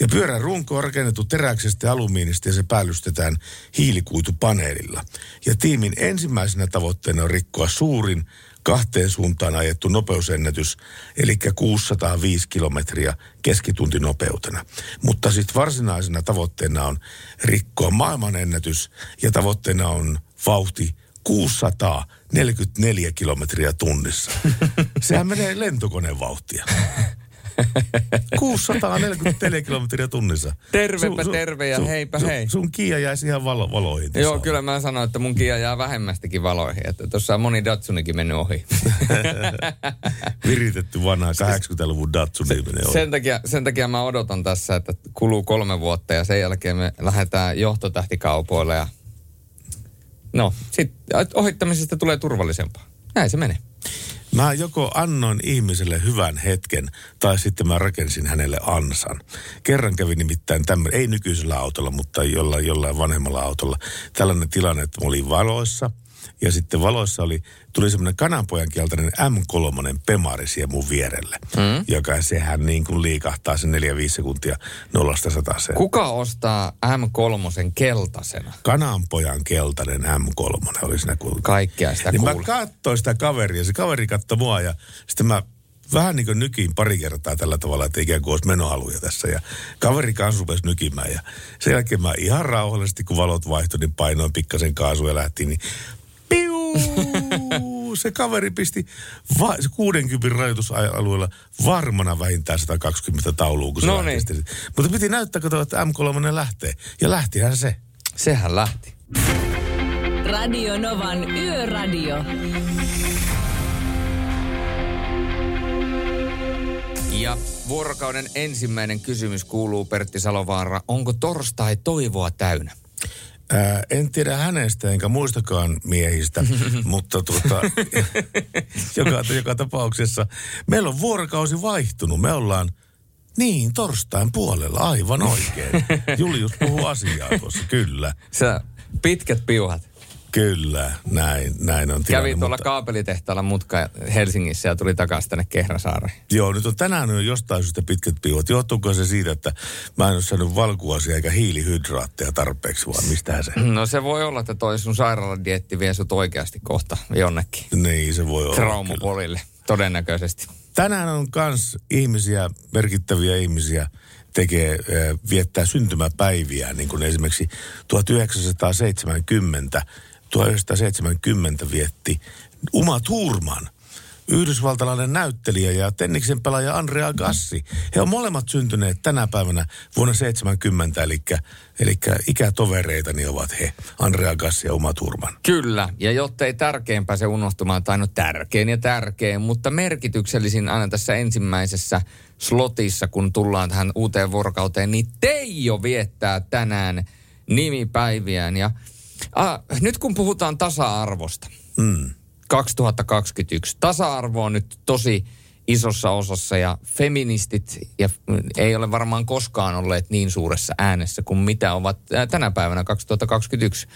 Ja pyörän runko on rakennettu teräksestä ja alumiinista ja se päällystetään hiilikuitupaneelilla. Ja tiimin ensimmäisenä tavoitteena on rikkoa suurin kahteen suuntaan ajettu nopeusennätys, eli 605 kilometriä keskituntinopeutena. Mutta sitten varsinaisena tavoitteena on rikkoa maailmanennätys ja tavoitteena on vauhti 644 kilometriä tunnissa. (laughs) Sehän menee lentokoneen vauhtia. 644 kilometriä tunnissa. Tervepä terve ja heipä hei. Sun Kia jäisi ihan valo, valoihin. Joo, kyllä mä sanoin, että mun Kia jää vähemmästikin valoihin. Että tuossa on moni Datsunikin mennyt ohi. (laughs) Viritetty vanha 80-luvun Datsun ihminen on. sen, takia, sen takia mä odotan tässä, että kuluu kolme vuotta ja sen jälkeen me lähdetään johtotähtikaupoille ja no, sit ohittamisesta tulee turvallisempaa. Näin se menee. Mä joko annoin ihmiselle hyvän hetken, tai sitten mä rakensin hänelle ansan. Kerran kävi nimittäin tämmöinen, ei nykyisellä autolla, mutta jollain, jollain vanhemmalla autolla, tällainen tilanne, että mä olin valoissa, ja sitten valoissa oli, tuli semmoinen kananpojan kieltäinen M3 Pemari siihen mun vierelle, Mm. joka sehän niin kuin liikahtaa sen 4-5 sekuntia nollasta sataseen. Kuka ostaa M3 keltaisena? Kananpojan keltainen M3 oli siinä kuullut. Kaikkea sitä niin mä katsoin sitä kaveria, se kaveri katsoi mua ja sitten mä vähän niin kuin nykin pari kertaa tällä tavalla, että ikään kuin olisi menohaluja tässä. Ja kaveri kanssa rupesi nykimään ja sen jälkeen mä ihan rauhallisesti, kun valot vaihtoi, niin painoin pikkasen kaasua ja lähtiin, niin se kaveri pisti va- se 60 rajoitusalueella varmana vähintään 120 taulua, kun se No lähti niin. Mutta piti näyttää, katsoa, että M3 lähtee. Ja lähtihän se. Sehän lähti. Radio Novan Yöradio. Ja vuorokauden ensimmäinen kysymys kuuluu Pertti Salovaara. Onko torstai toivoa täynnä? Ää, en tiedä hänestä enkä muistakaan miehistä, (laughs) mutta tuota, (laughs) joka, joka tapauksessa meillä on vuorokausi vaihtunut. Me ollaan niin torstain puolella aivan oikein. (laughs) Julius puhuu asiaa tuossa, kyllä. Sä pitkät piuhat. Kyllä, näin, näin on tilanne. Kävi tuolla mutta- kaapelitehtaalla mutka Helsingissä ja tuli takaisin tänne Kehrasaareen. Joo, nyt on tänään on jostain syystä pitkät piivot. Johtuuko se siitä, että mä en ole saanut valkuaisia eikä hiilihydraatteja tarpeeksi, vaan mistähän se? No se voi olla, että toi sun sairaaladietti vie sut oikeasti kohta jonnekin. Niin, se voi olla. Traumapolille, todennäköisesti. Tänään on kans ihmisiä, merkittäviä ihmisiä, tekee, viettää syntymäpäiviä, niin kuin esimerkiksi 1970, 1970 vietti Uma Thurman, yhdysvaltalainen näyttelijä ja Tenniksen pelaaja Andrea Gassi. He on molemmat syntyneet tänä päivänä vuonna 70, eli, eli ikätovereitani ovat he, Andrea Gassi ja Uma Thurman. Kyllä, ja jotta ei tärkein pääse unohtumaan, tai no tärkein ja tärkein, mutta merkityksellisin aina tässä ensimmäisessä slotissa, kun tullaan tähän uuteen vuorokauteen, niin Teijo viettää tänään nimipäiviään. Ja ah, nyt kun puhutaan tasa-arvosta, Mm. 2021, tasa-arvo on nyt tosi isossa osassa ja feministit ja ei ole varmaan koskaan olleet niin suuressa äänessä kuin mitä ovat ää, tänä päivänä 2021.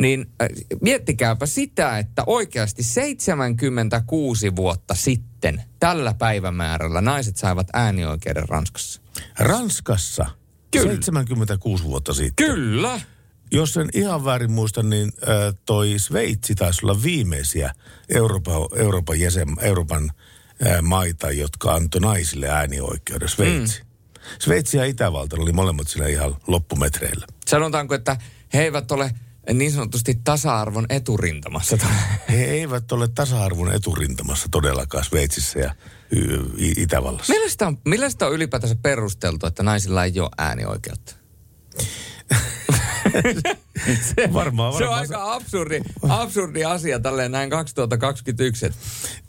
Niin äh, miettikääpä sitä, että oikeasti 76 vuotta sitten tällä päivämäärällä naiset saivat äänioikeuden Ranskassa. Ranskassa? Kyllä. 76 vuotta sitten. Kyllä. Jos en ihan väärin muista, niin äh, toi Sveitsi taisi olla viimeisiä Euroopan, Euroopan, jäsen, Euroopan äh, maita, jotka antoi naisille äänioikeuden. Sveitsi. Mm. Sveitsi ja Itävalta oli molemmat siinä ihan loppumetreillä. Sanotaanko, että he eivät ole niin sanotusti tasa-arvon eturintamassa. He eivät ole tasa-arvon eturintamassa todellakaan Sveitsissä ja Itävallassa. Millä sitä, on, millä sitä on ylipäätänsä perusteltu, että naisilla ei ole äänioikeutta? Se, Varmaan, se on varmaan. aika absurdi, absurdi asia tälleen näin 2021. että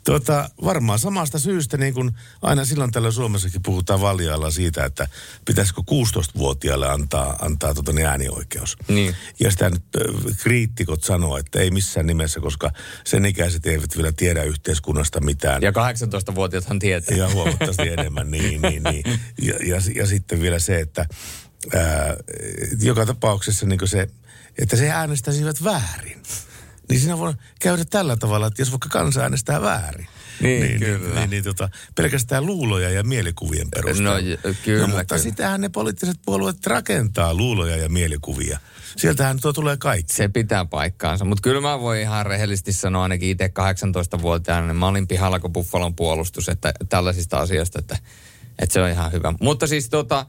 Tota, varmaan samasta syystä, niin kuin aina silloin tällä Suomessakin puhutaan valjaalla siitä, että pitäisikö 16-vuotiaalle antaa, antaa tota, niin äänioikeus. Niin. Ja sitä nyt kriittikot sanoo, että ei missään nimessä, koska sen ikäiset eivät vielä tiedä yhteiskunnasta mitään. Ja 18-vuotiaathan tietää. Ja huomattavasti enemmän, niin, niin, niin. Ja, ja, ja sitten vielä se, että ää, joka tapauksessa niin se, että se äänestäisivät väärin. Niin siinä voi käydä tällä tavalla, että jos vaikka kansa äänestää väärin. Niin, niin, kyllä. Niin, niin, niin tota, pelkästään luuloja ja mielikuvien perusteella. No, kyllä, no, mutta kyllä. sitähän ne poliittiset puolueet rakentaa luuloja ja mielikuvia. Sieltähän tuo tulee kaikki. Se pitää paikkaansa, mutta kyllä mä voin ihan rehellisesti sanoa ainakin itse 18-vuotiaana, niin mä olin pihalla kuin Buffalon puolustus että tällaisista asioista, että, että se on ihan hyvä. Mutta siis tota,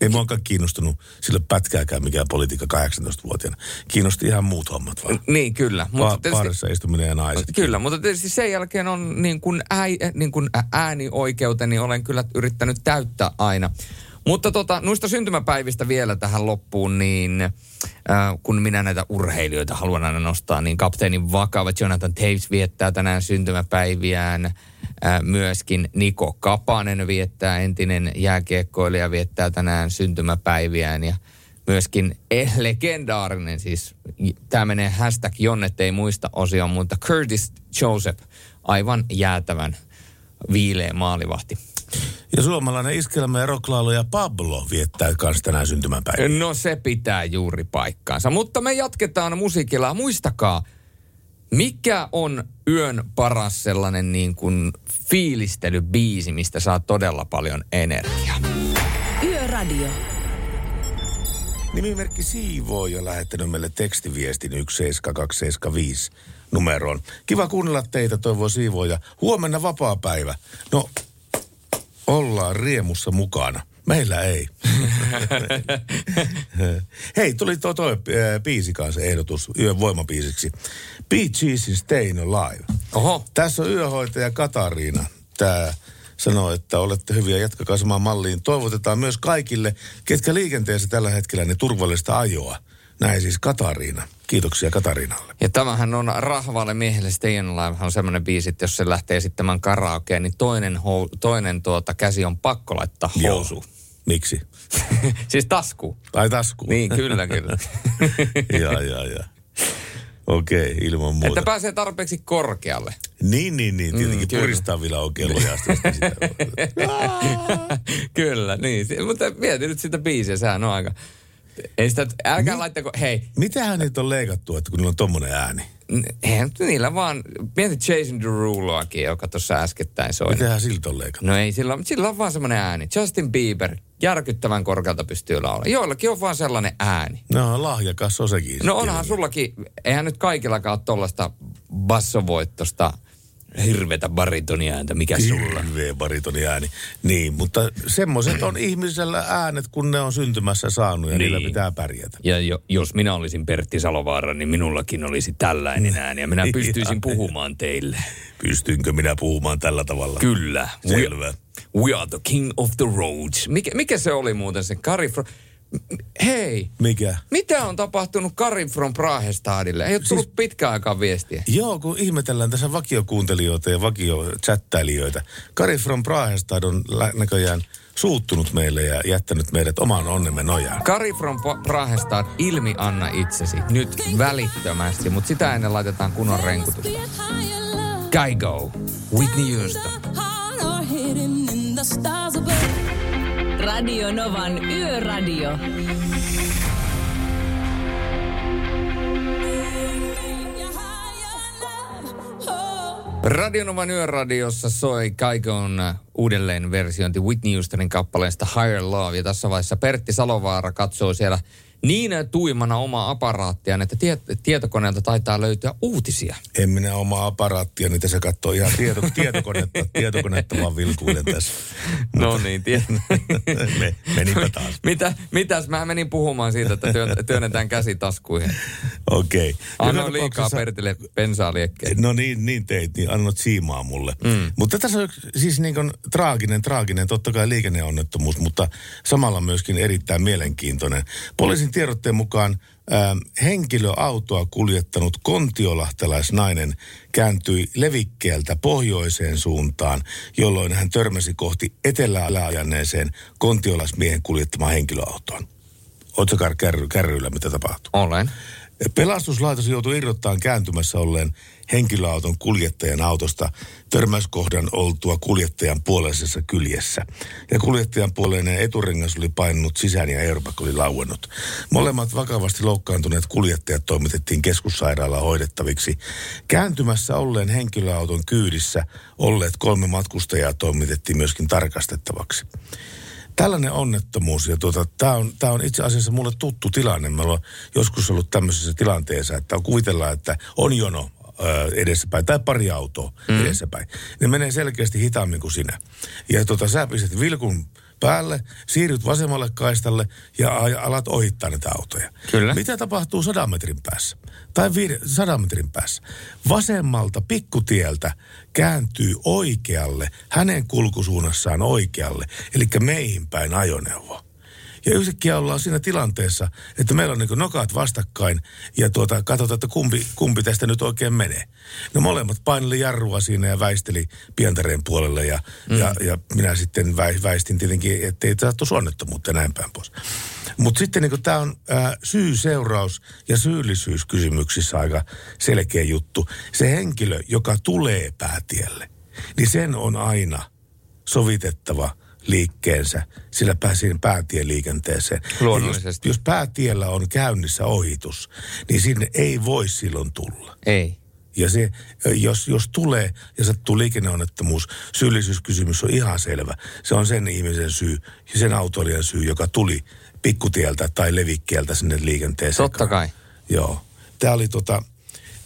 Ei muakaan kiinnostunut sillä pätkääkään mikään politiikka 18-vuotiaana. Kiinnosti ihan muut hommat vaan. niin kyllä. Va- tietysti- istuminen ja naiset. Kyllä, mutta tietysti sen jälkeen on niin kuin, äi, niin kuin äänioikeuteni olen kyllä yrittänyt täyttää aina. Mutta tota, noista syntymäpäivistä vielä tähän loppuun, niin äh, kun minä näitä urheilijoita haluan aina nostaa, niin kapteenin vakava Jonathan Taves viettää tänään syntymäpäiviään. Myöskin Niko Kapanen viettää, entinen jääkiekkoilija viettää tänään syntymäpäiviään ja myöskin eh, legendaarinen, siis tämä menee hashtag Jonnet ei muista osioon, mutta Curtis Joseph, aivan jäätävän viileä maalivahti. Ja suomalainen iskelmä ja rocklailuja Pablo viettää kanssa tänään syntymäpäivää. No se pitää juuri paikkaansa. Mutta me jatketaan musiikilla. Muistakaa, mikä on yön paras sellainen niin kuin fiilistelybiisi, mistä saa todella paljon energiaa? Yöradio. Nimimerkki Siivooja lähettänyt meille tekstiviestin 17275 numeroon. Kiva kuunnella teitä, toivoo Siivooja. Huomenna vapaa päivä. No, ollaan riemussa mukana. Meillä ei. (laughs) Hei, tuli tuo toi, biisi kanssa ehdotus yön voimabiisiksi. Bee Geesin Stayin' Alive. Oho. Tässä on yöhoitaja Katariina. Tämä sanoo, että olette hyviä, jatkakaa samaan malliin. Toivotetaan myös kaikille, ketkä liikenteessä tällä hetkellä ne turvallista ajoa. Näin siis Katariina. Kiitoksia Katariinalle. Ja tämähän on rahvaalle miehelle Stayin' Alive on semmoinen biisi, että jos se lähtee esittämään karaokea, niin toinen, hou, toinen tuota käsi on pakko laittaa housuun. Miksi? (laughs) siis tasku. Tai tasku. Niin, kyllä, kyllä. (laughs) ja, ja, ja. Okei, ilman muuta. Että pääsee tarpeeksi korkealle. Niin, niin, niin. Tietenkin Mm, puristaa vielä oikein lujasti. sitä. (laughs) Kyllä, niin. Mutta mieti nyt sitä biisiä, sehän on aika... Ei sitä, älkää Mi- laittako, hei, Mitähän niitä on leikattu, että kun niillä on tommonen ääni? Eihän nyt niillä vaan, mieti Jason Deruloakin, joka tuossa äskettäin soi. Mitähän siltä on leikattu? No ei, sillä, on- sillä on vaan semmoinen ääni. Justin Bieber, järkyttävän korkealta pystyy laulamaan. Joillakin on vaan sellainen ääni. No lahjakas on sekin. No onhan sullakin, eihän nyt kaikillakaan ole tollasta bassovoittosta hirvetä baritoniääntä, mikä sulla? Hirveä baritoni ääni. Niin, mutta semmoiset on ihmisellä äänet, kun ne on syntymässä saanut ja niin. niillä pitää pärjätä. Ja jo, jos minä olisin Pertti Salovaara, niin minullakin olisi tällainen (laughs) ääni ja minä pystyisin puhumaan teille. Pystynkö minä puhumaan tällä tavalla? Kyllä. Selvä. We, we are the king of the roads. Mikä, mikä se oli muuten se Kari from... Hei, Mikä? mitä on tapahtunut Kari from Prahestadille? Ei ole tullut siis... pitkään aikaa viestiä. Joo, kun ihmetellään tässä vakiokuuntelijoita ja vakiochattailijoita. Kari from Prahestad on näköjään suuttunut meille ja jättänyt meidät oman onnemme nojaan. Kari from Prahestad, ilmi anna itsesi nyt välittömästi, mutta sitä ennen laitetaan kunnon renkutusta. Kygo, Whitney Houston. Radio Novan Yöradio. Radionovan yöradiossa soi Kaikon uudelleen versiointi Whitney Houstonin kappaleesta Higher Love. Ja tässä vaiheessa Pertti Salovaara katsoo siellä niin tuimana omaa aparaattiaan, että tie- tietokoneelta taitaa löytyä uutisia. En minä omaa aparaattia, niitä se katsoo ihan tieto, tietokonetta, tietokonetta vaan vilkuilen tässä. No niin, tie- (laughs) Me, menipä taas. Mitä, mitäs? Mä menin puhumaan siitä, että työn- työnnetään käsi taskuihin. Okei. Okay. Annoin liikaa Pertille bensaa liekkeen. No niin, niin teit, niin annot siimaa mulle. Mm. Mutta tässä on siis niin kuin traaginen, traaginen, totta kai liikenneonnettomuus, mutta samalla myöskin erittäin mielenkiintoinen. Poliisin tiedotteen mukaan ähm, henkilöautoa kuljettanut kontiolahtelaisnainen kääntyi levikkeeltä pohjoiseen suuntaan, jolloin hän törmäsi kohti etelää ajaneeseen kontiolaismiehen kuljettamaan henkilöautoon. Oletko kärry, kärryillä, mitä tapahtuu? Olen. Pelastuslaitos joutui irrottamaan kääntymässä olleen henkilöauton kuljettajan autosta törmäyskohdan oltua kuljettajan puoleisessa kyljessä. Ja kuljettajan puoleinen eturengas oli painunut sisään ja airbag oli lauennut. Molemmat vakavasti loukkaantuneet kuljettajat toimitettiin keskussairaalaan hoidettaviksi. Kääntymässä olleen henkilöauton kyydissä olleet kolme matkustajaa toimitettiin myöskin tarkastettavaksi tällainen onnettomuus, ja tuota, tämä on, tää on itse asiassa mulle tuttu tilanne. Mä olen joskus ollut tämmöisessä tilanteessa, että on kuvitellaan, että on jono ö, edessäpäin tai pari autoa mm. edessäpäin. Ne menee selkeästi hitaammin kuin sinä. Ja tota, sä pistät vilkun päälle, siirryt vasemmalle kaistalle ja alat ohittaa näitä autoja. Kyllä. Mitä tapahtuu sadan metrin päässä? Tai viide, sadan metrin päässä? Vasemmalta pikkutieltä kääntyy oikealle, hänen kulkusuunnassaan oikealle, eli meihin päin ajoneuvo. Ja yhtäkkiä ollaan siinä tilanteessa, että meillä on niin nokat vastakkain ja tuota, katsotaan, että kumpi, kumpi tästä nyt oikein menee. No molemmat paineli jarrua siinä ja väisteli pientareen puolelle ja, mm. ja, ja minä sitten väi, väistin tietenkin, ettei sattuisi onnettomuutta ja näin päin pois. Mutta sitten niin tämä on ää, syy-seuraus ja syyllisyyskysymyksissä aika selkeä juttu. Se henkilö, joka tulee päätielle, niin sen on aina sovitettava liikkeensä sillä pääsee päätien liikenteeseen. Ja Luonnollisesti. Jos, jos päätiellä on käynnissä ohitus, niin sinne ei voi silloin tulla. Ei. Ja se, jos, jos tulee ja sattuu liikenneonnettomuus, syyllisyyskysymys on ihan selvä. Se on sen ihmisen syy ja sen autoilijan syy, joka tuli pikkutieltä tai levikkieltä sinne liikenteeseen. Totta kai. Joo. Tämä oli tota,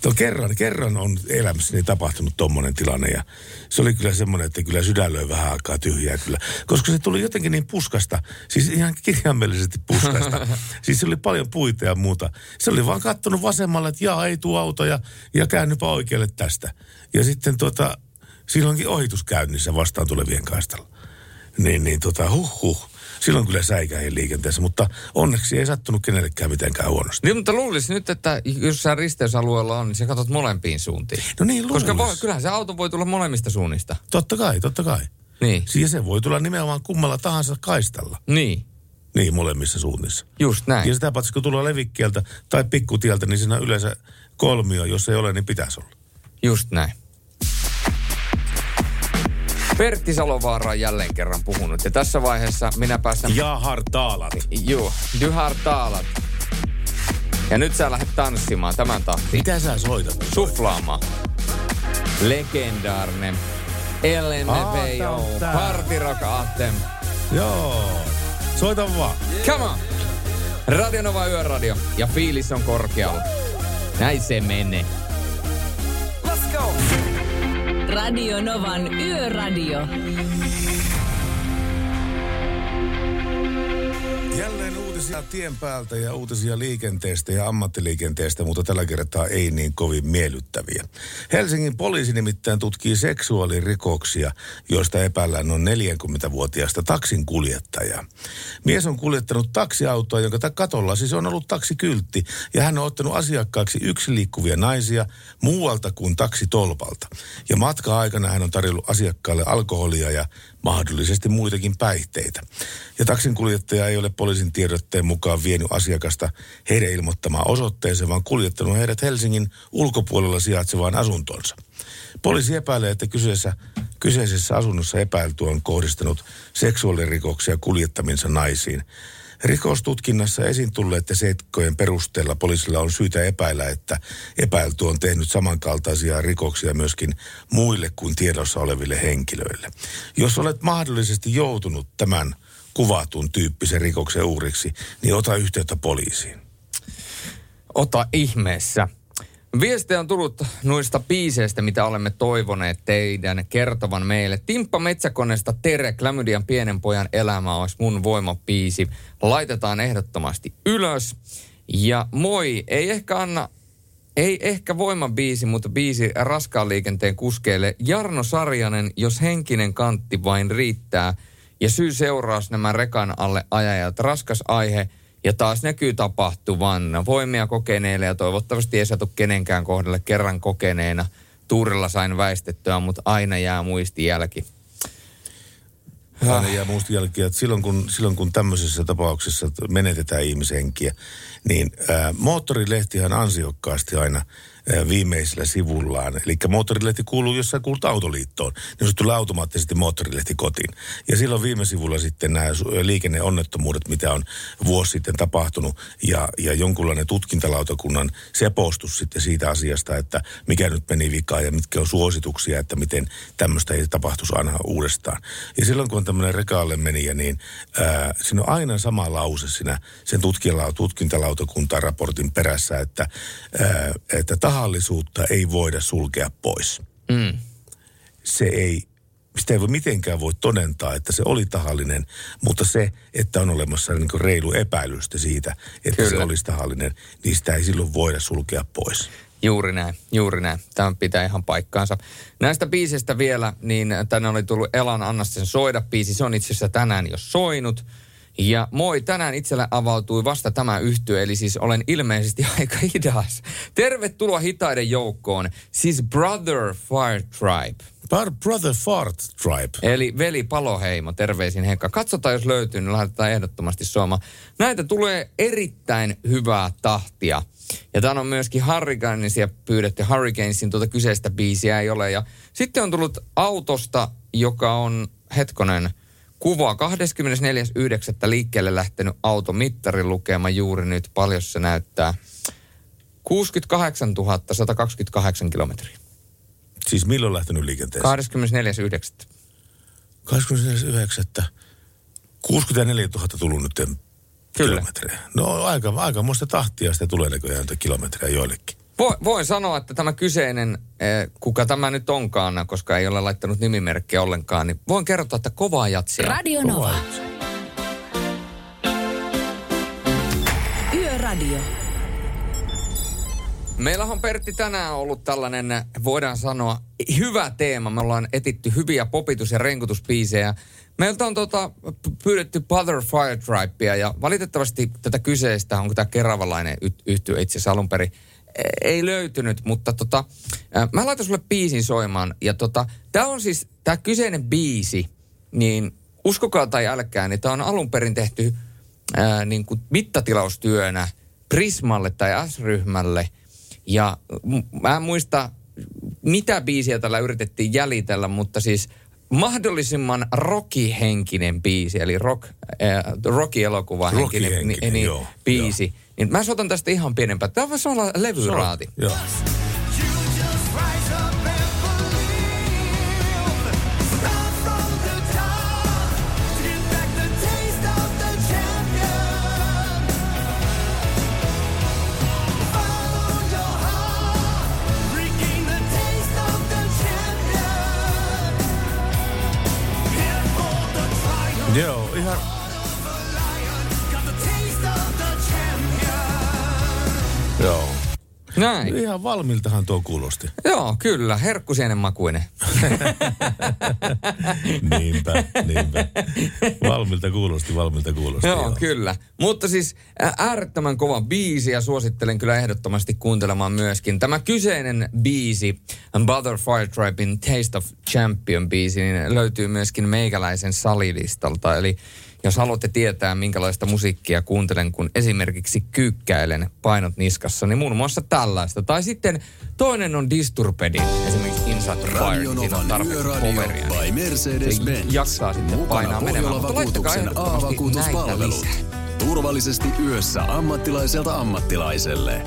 to kerran, kerran on elämässäni tapahtunut tommonen tilanne ja se oli kyllä semmoinen, että kyllä sydän löi vähän aikaa tyhjää kyllä. Koska se tuli jotenkin niin puskasta, siis ihan kirjaimellisesti puskasta. (laughs) siis se oli paljon puita ja muuta. Se oli vaan kattonut vasemmalle, että jaa, ei tuu auto ja, ja käännypä oikealle tästä. Ja sitten tota, silloinkin ohitus käynnissä vastaan tulevien kaistalla. Niin, niin tota, huh huh. Silloin kyllä säikäin liikenteessä, mutta onneksi ei sattunut kenellekään mitenkään huonosti. Niin, mutta luulisin nyt, että jos sä risteysalueella on, niin sä katsot molempiin suuntiin. No niin, Koska luulis. voi, kyllähän se auto voi tulla molemmista suunnista. Totta kai, totta kai. Niin. Siis se voi tulla nimenomaan kummalla tahansa kaistalla. Niin. Niin, molemmissa suunnissa. Just näin. Ja sitä paitsi kun tulee levikkieltä tai pikkutieltä, niin siinä on yleensä kolmio. Jos ei ole, niin pitäisi olla. Just näin. Pertti Salovaara on jälleen kerran puhunut. Ja tässä vaiheessa minä päästän... Ja hartaalat. Joo, du hartaalat. Ja nyt sä lähdet tanssimaan tämän tahtiin. Mitä sä soitat? Suflaamaan. Legendaarinen LMFAO. Party Rock Anthem. Joo. Soita vaan. Come on! Radio Nova Yöradio ja fiilis on korkealla. Näin se menee. Let's go! Radio Novan Yöradio. Uutisia tien päältä ja uutisia liikenteestä ja ammattiliikenteestä, mutta tällä kertaa ei niin kovin miellyttäviä. Helsingin poliisi nimittäin tutkii seksuaalirikoksia, joista epäillään noin 40-vuotiaasta taksin kuljettajaa. Mies on kuljettanut taksiautoa, jonka katolla siis on ollut taksikyltti, ja hän on ottanut asiakkaaksi yksi liikkuvia naisia muualta kuin taksitolpalta. Ja matka-aikana hän on tarjollut asiakkaalle alkoholia ja mahdollisesti muitakin päihteitä. Ja taksinkuljettaja ei ole poliisin tiedotteen mukaan vienyt asiakasta heidän ilmoittamaan osoitteeseen, vaan kuljettanut heidät Helsingin ulkopuolella sijaitsevaan asuntonsa. Poliisi epäilee, että kyseessä, kyseisessä asunnossa epäilty on kohdistanut seksuaalirikoksia kuljettaminsa naisiin. Rikostutkinnassa esiin tulleiden seikkojen perusteella poliisilla on syytä epäillä, että epäilty on tehnyt samankaltaisia rikoksia myöskin muille kuin tiedossa oleville henkilöille. Jos olet mahdollisesti joutunut tämän kuvatun tyyppisen rikoksen uhriksi, niin ota yhteyttä poliisiin. Ota ihmeessä. Viestejä on tullut noista biiseistä, mitä olemme toivoneet teidän kertovan meille. Timppa Metsäkoneesta Tere, Klamydian pienen pojan elämä olisi mun voimapiisi. Laitetaan ehdottomasti ylös. Ja moi, ei ehkä anna, ei ehkä voimabiisi, mutta biisi raskaan liikenteen kuskeille. Jarno Sarjanen, jos henkinen kantti vain riittää. Ja syy seuraus nämä rekan alle ajajat. Raskas aihe – ja taas näkyy tapahtuvan voimia kokeneille ja toivottavasti ei satu kenenkään kohdalle kerran kokeneena. Tuurilla sain väistettyä, mutta aina jää muistijälki. Aina jää muistijälkiä, että silloin kun, silloin kun tämmöisessä tapauksessa menetetään ihmishenkiä, niin ää, moottorilehtihan ansiokkaasti aina viimeisellä sivullaan. Eli moottorilehti kuuluu, jos sä kuulut autoliittoon, niin se tulee automaattisesti moottorilehti kotiin. Ja silloin viime sivulla sitten nämä liikenneonnettomuudet, mitä on vuosi sitten tapahtunut, ja, ja jonkunlainen tutkintalautakunnan sepostus sitten siitä asiasta, että mikä nyt meni vikaan ja mitkä on suosituksia, että miten tämmöistä ei tapahtuisi aina uudestaan. Ja silloin kun on tämmöinen rekaalle meni, niin ää, siinä on aina sama lause siinä sen tutkintalautakunnan raportin perässä, että, ää, että tahallisuutta ei voida sulkea pois. Mm. Se ei, sitä ei voi mitenkään voi todentaa, että se oli tahallinen, mutta se, että on olemassa niin reilu epäilystä siitä, että Kyllä. se olisi tahallinen, niin sitä ei silloin voida sulkea pois. Juuri näin, juuri näin. Tämä pitää ihan paikkaansa. Näistä biisistä vielä, niin tänne oli tullut Elan Anna sen soida biisi. Se on itse asiassa tänään jo soinut. Ja moi, tänään itselle avautui vasta tämä yhtyö, eli siis olen ilmeisesti (laughs) aika hidas. Tervetuloa hitaiden joukkoon, siis Brother Fire Tribe. Brother Fart Tribe. Eli veli Paloheimo, terveisin Henkka. Katsotaan, jos löytyy, niin laitetaan ehdottomasti soima. Näitä tulee erittäin hyvää tahtia. Ja tämä on myöskin Hurricanesia pyydetty. Hurricanesin tuota kyseistä biisiä ei ole. Ja sitten on tullut autosta, joka on, hetkonen, kuva 24.9. liikkeelle lähtenyt auto mittarin lukema juuri nyt. Paljon se näyttää? 68 128 kilometriä. Siis milloin lähtenyt liikenteeseen? 24.9. 24.9. 64 000 tullut nyt Kyllä. kilometriä. No aika, aika muista tahtia sitä tulee näköjään kilometriä joillekin. Voin, voin sanoa, että tämä kyseinen, eh, kuka tämä nyt onkaan, koska ei ole laittanut nimimerkkiä ollenkaan, niin voin kertoa, että kovaa jatsia. Radio Nova. Yöradio. Meillä on Pertti tänään ollut tällainen, voidaan sanoa, hyvä teema. Me ollaan etitty hyviä popitus- ja renkutuspiisejä. Meiltä on tota, pyydetty Brother Fire Tribea ja valitettavasti tätä kyseistä, onko tämä keravalainen yhtyö itse asiassa alun perin, ei löytynyt, mutta tota, mä laitan sulle biisin soimaan. Ja tota, tämä on siis, tämä kyseinen biisi, niin uskokaa tai älkää, niin tämä on alun perin tehty ää, niin kuin mittatilaustyönä Prismalle tai S-ryhmälle. Ja mä en muista, mitä biisiä tällä yritettiin jäljitellä, mutta siis mahdollisimman rockihenkinen biisi, eli rock, äh, rocky-elokuva henkinen, niin, niin, joo, biisi. Joo. Niin mä soitan tästä ihan pienempää. Tämä voisi olla levyraati. Joo, Näin. Ihan valmiltahan tuo kuulosti. Joo, kyllä. Herkkusienen makuinen. (laughs) niinpä, niinpä. Valmilta kuulosti, valmilta kuulosti. Joo, joo, kyllä. Mutta siis äärettömän kova biisi ja suosittelen kyllä ehdottomasti kuuntelemaan myöskin. Tämä kyseinen biisi, Butterfly Tribein Taste of Champion biisi, niin löytyy myöskin meikäläisen salilistalta. Eli Jos haluatte tietää, minkälaista musiikkia kuuntelen, kun esimerkiksi kyykkäilen painot niskassa, niin muun muassa tällaista. Tai sitten toinen on Disturbedin, esimerkiksi Inside Fire. Radio Siinä on Novan tarpeeksi Yöradio poweria. by Mercedes-Benz. Se jaksaa sitten Mukana painaa menemään. Mutta laittakaa ehdottomasti näitä lisää. Turvallisesti yössä ammattilaiselta ammattilaiselle.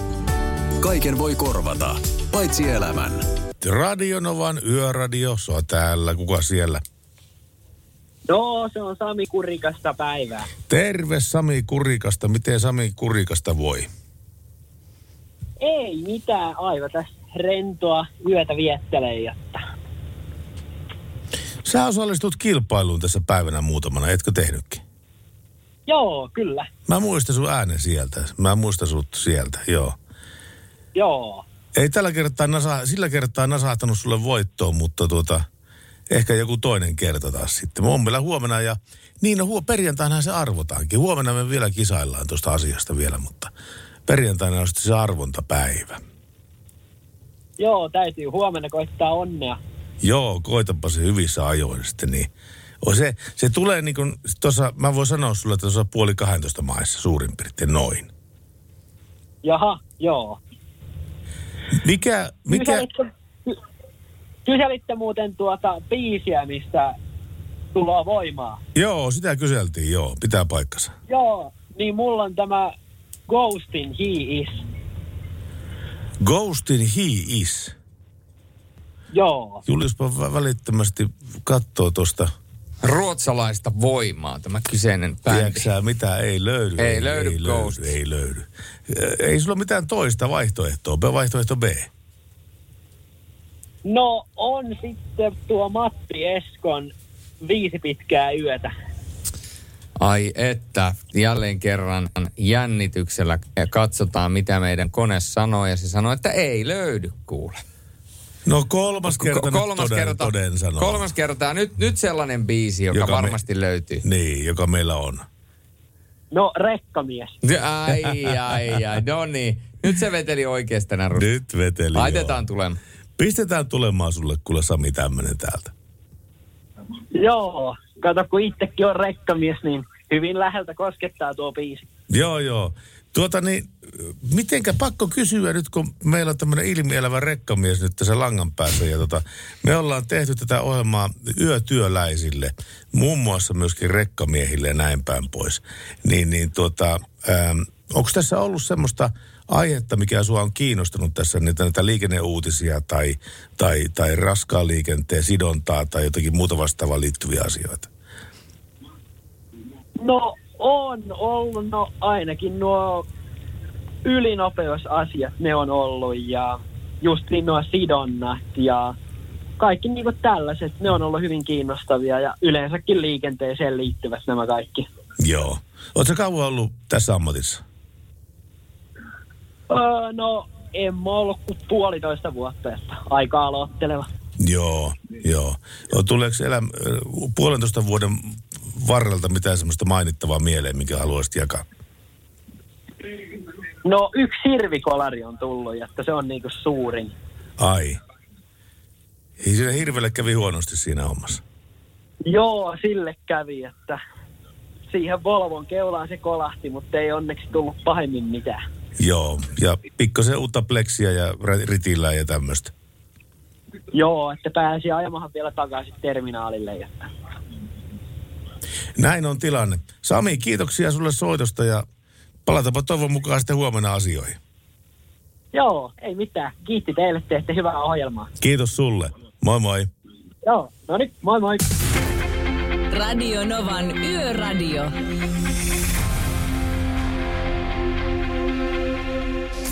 Kaiken voi korvata, paitsi elämän. Radionovan yöradio, se on täällä. Kuka siellä? No, se on Sami Kurikasta päivää. Terve Sami Kurikasta. Miten Sami Kurikasta voi? Ei mitään, aivan tässä rentoa yötä viettelee, jotta. Sä osallistut kilpailuun tässä päivänä muutamana, etkö tehnytkin? Joo, kyllä. Mä muistan sun äänen sieltä. Mä muistan sut sieltä, joo. Joo. Ei tällä kertaa nasa, sillä kertaa nasahtanut sulle voittoon, mutta tuota, ehkä joku toinen kerta taas sitten. On meillä huomenna ja niin no perjantaina se arvotaankin. Huomenna me vielä kisaillaan tuosta asiasta vielä, mutta perjantaina on sitten se arvontapäivä. Joo, täytyy huomenna koittaa onnea. Joo, koitapa se hyvissä ajoin sitten niin. O se, se tulee niin kuin, tuossa, mä voin sanoa sulle, että tuossa puoli 12 maissa suurin piirtein noin. Jaha, joo. Mikä, mikä, Kyselitte, ky- kyselitte muuten tuota biisiä, mistä tuloa voimaa. joo, sitä kyseltiin, joo, pitää paikkansa. Joo, niin mulla on tämä Ghostin He Is. Ghostin He Is. Joo. Juliuspa vä- välittömästi katsoo tuosta. Ruotsalaista voimaa tämä kyseinen bändi. Tiedätkö mitä ei löydy? Ei löydy ei Ghost. löydy, ei löydy. Ei sulla ole mitään toista vaihtoehtoa, B- vaihtoehto B. No on sitten tuo Matti Eskon viisi pitkää yötä. Ai että, jälleen kerran jännityksellä katsotaan, mitä meidän kone sanoo, ja se sanoo, että ei löydy kuule. No kolmas kerta kolmas toden, kerta, toden sanoo. kolmas kerta, nyt, nyt sellainen biisi, joka, Joka joka me- varmasti löytyy. Niin, joka meillä on. No, rekkamies. Ai, ai, ai, no niin. Nyt se veteli oikeasta narusta. Nyt veteli, Laitetaan tulemaan. Pistetään tulemaan sulle kuule Sami tämmönen täältä. Joo, kato kun itsekin on rekkamies, niin hyvin läheltä koskettaa tuo biisi. Joo, joo. Tuota niin, mitenkä pakko kysyä nyt, kun meillä on tämmöinen ilmielävä rekkamies nyt tässä langan päässä. Ja tota, me ollaan tehty tätä ohjelmaa yötyöläisille, muun muassa myöskin rekkamiehille ja näin päin pois. Niin, niin tuota, ähm, onko tässä ollut semmoista aihetta, mikä sua on kiinnostanut tässä, niitä, näitä liikenneuutisia tai, tai, tai raskaan liikenteen sidontaa tai jotakin muuta vastaavaa liittyviä asioita? No on ollut, no ainakin nuo ylinopeusasiat ne on ollut ja just niin nuo sidonnat ja kaikki niinku tällaiset, ne on ollut hyvin kiinnostavia ja yleensäkin liikenteeseen liittyvät nämä kaikki. Joo. Oletko kauan ollut tässä ammatissa? Öö, no en mä ollut kuin puolitoista vuotta, että aika aloitteleva. Joo, joo. No, tuleeko elä, puolentoista vuoden varrelta mitään semmoista mainittavaa mieleen, mikä haluaisit jakaa? No yksi hirvikolari on tullut, että se on niinku suurin. Ai. Ei sille hirvelle kävi huonosti siinä hommassa. Joo, sille kävi, että siihen Volvon keulaan se kolahti, mutta ei onneksi tullut pahemmin mitään. Joo, ja pikkasen uutta pleksiä ja ritillä ja tämmöistä. Joo, että pääsi ajamahan vielä takaisin terminaalille. Että. Näin on tilanne. Sami, kiitoksia sulle soitosta ja palatapa toivon mukaan sitten huomenna asioihin. Joo, ei mitään. Kiitti teille, teette hyvää ohjelmaa. Kiitos sulle. Moi moi. Joo, no niin, moi moi. Radio Novan Yöradio.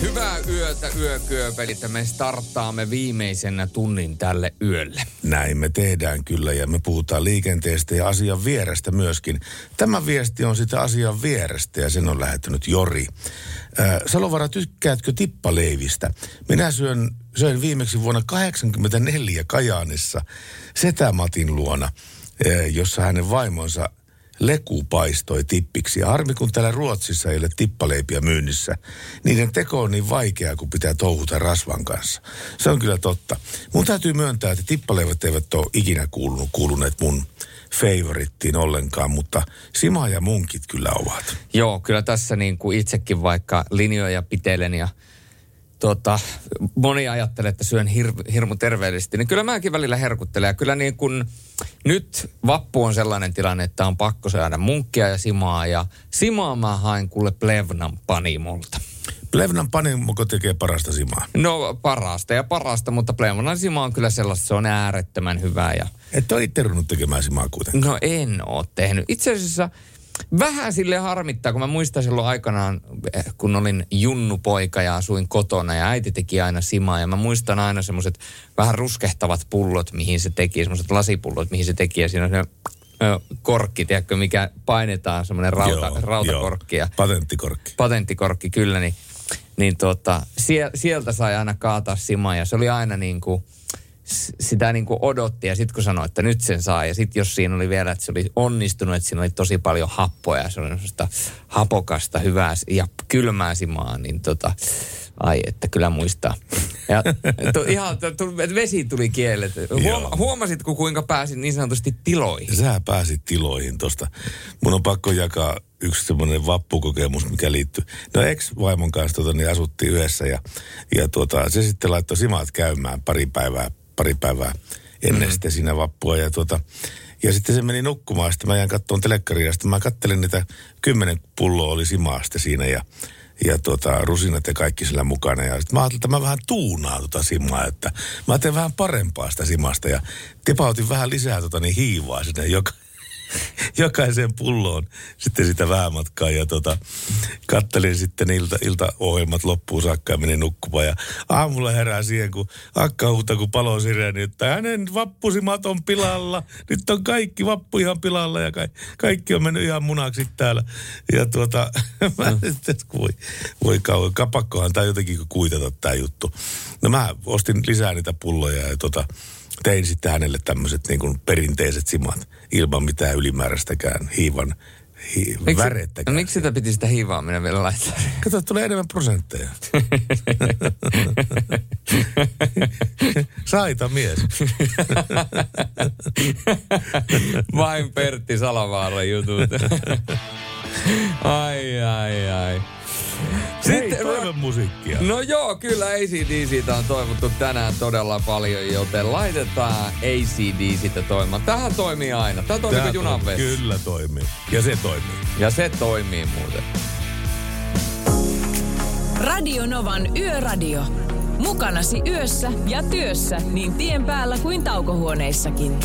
Hyvää yötä, yökyöpelit. Me starttaamme viimeisenä tunnin tälle yölle. Näin me tehdään kyllä ja me puhutaan liikenteestä ja asian vierestä myöskin. Tämä viesti on sitä asian vierestä ja sen on lähettänyt Jori. Äh, Salovara, tykkäätkö tippaleivistä? Minä syön, söin viimeksi vuonna 1984 Kajaanissa Setämatin luona, äh, jossa hänen vaimonsa leku paistoi tippiksi. Ja harmi, kun täällä Ruotsissa ei ole tippaleipiä myynnissä. Niiden teko on niin vaikeaa, kun pitää touhuta rasvan kanssa. Se on kyllä totta. Mun täytyy myöntää, että tippaleivät eivät ole ikinä kuulunut, kuuluneet mun favorittiin ollenkaan, mutta Sima ja munkit kyllä ovat. Joo, kyllä tässä niin kuin itsekin vaikka linjoja pitelen ja tota, moni ajattelee, että syön hir- hirmu terveellisesti, niin kyllä mäkin välillä herkuttelen. Ja kyllä niin kuin, nyt vappu on sellainen tilanne, että on pakko saada munkkia ja simaa. Ja simaa mä hain kuule Plevnan panimolta. Plevnan panimoko tekee parasta simaa? No parasta ja parasta, mutta Plevnan sima on kyllä sellaista, se on äärettömän hyvää. Ja... Et ole itse tekemään simaa kuitenkaan. No en ole tehnyt. Itse asiassa vähän sille harmittaa, kun mä muistan silloin aikanaan, eh, kun olin junnupoika ja asuin kotona ja äiti teki aina simaa. Ja mä muistan aina semmoiset vähän ruskehtavat pullot, mihin se teki, semmoiset lasipullot, mihin se teki. Ja siinä on se korkki, tiedätkö, mikä painetaan, semmoinen rauta, joo, rautakorkki. Joo. Patenttikorkki. Patenttikorkki, kyllä. Niin, niin tota, sieltä sai aina kaataa simaa ja se oli aina niin kuin, sitä niin kuin odotti ja sitten kun sanoi, että nyt sen saa ja sitten jos siinä oli vielä, että se oli onnistunut, että siinä oli tosi paljon happoja ja se oli sellaista hapokasta, hyvää ja kylmää simaa, niin tota, ai että kyllä muistaa. Ja tu, ihan tu, vesi tuli kielet. Huoma, huomasitko kuinka pääsin niin sanotusti tiloihin? Sä pääsit tiloihin tosta. Mun on pakko jakaa yksi semmoinen vappukokemus, mikä liittyy. No ex-vaimon kanssa tota, niin asuttiin yhdessä ja, ja tuota, se sitten laittoi simat käymään pari päivää pari päivää ennen mm-hmm. sitten siinä vappua. Ja, tuota, ja sitten se meni nukkumaan, sitten mä jäin kattoon telekkaria, sitten mä kattelin niitä, kymmenen pulloa oli simaa sitten siinä ja, ja tuota, rusinat ja kaikki sillä mukana. Ja sitten mä ajattelin, että mä vähän tuunaan tota simaa, että mä teen vähän parempaa sitä simasta ja tipautin vähän lisää tota niin hiivaa sinne joka, (laughs) jokaiseen pulloon sitten sitä vähämatkaa ja tota, kattelin sitten ilta, iltaohjelmat loppuun saakka ja menin nukkumaan ja aamulla herää siihen, kun akka huuta, kun palo sireeni, että hänen vappusimat on pilalla. Nyt on kaikki vappu ihan pilalla ja ka- kaikki on mennyt ihan munaksi täällä. Ja tuota, (laughs) mä mm. sitten, voi, voi kauan, kapakkohan tai jotenkin kuitata tämä juttu. No mä ostin lisää niitä pulloja ja tota, tein sitten hänelle tämmöiset niin kuin perinteiset simat ilman mitään ylimääräistäkään hiivan hi- miksi, värettäkään. No, miksi sitä piti sitä hiivaaminen vielä laittaa? Kato, tulee enemmän prosentteja. (laughs) Saita mies. Vain Pertti Salavaara jutut. ai, ai, ai. Sitten Hei, musiikkia. No joo, kyllä ACDCtä on toivottu tänään todella paljon, joten laitetaan ACDCtä toimimaan. Tähän toimii aina. Tämä toimii kuin junan Kyllä toimii. Ja se toimii. Ja se toimii muuten. Radio Novan Yöradio. Mukanasi yössä ja työssä niin tien päällä kuin taukohuoneissakin.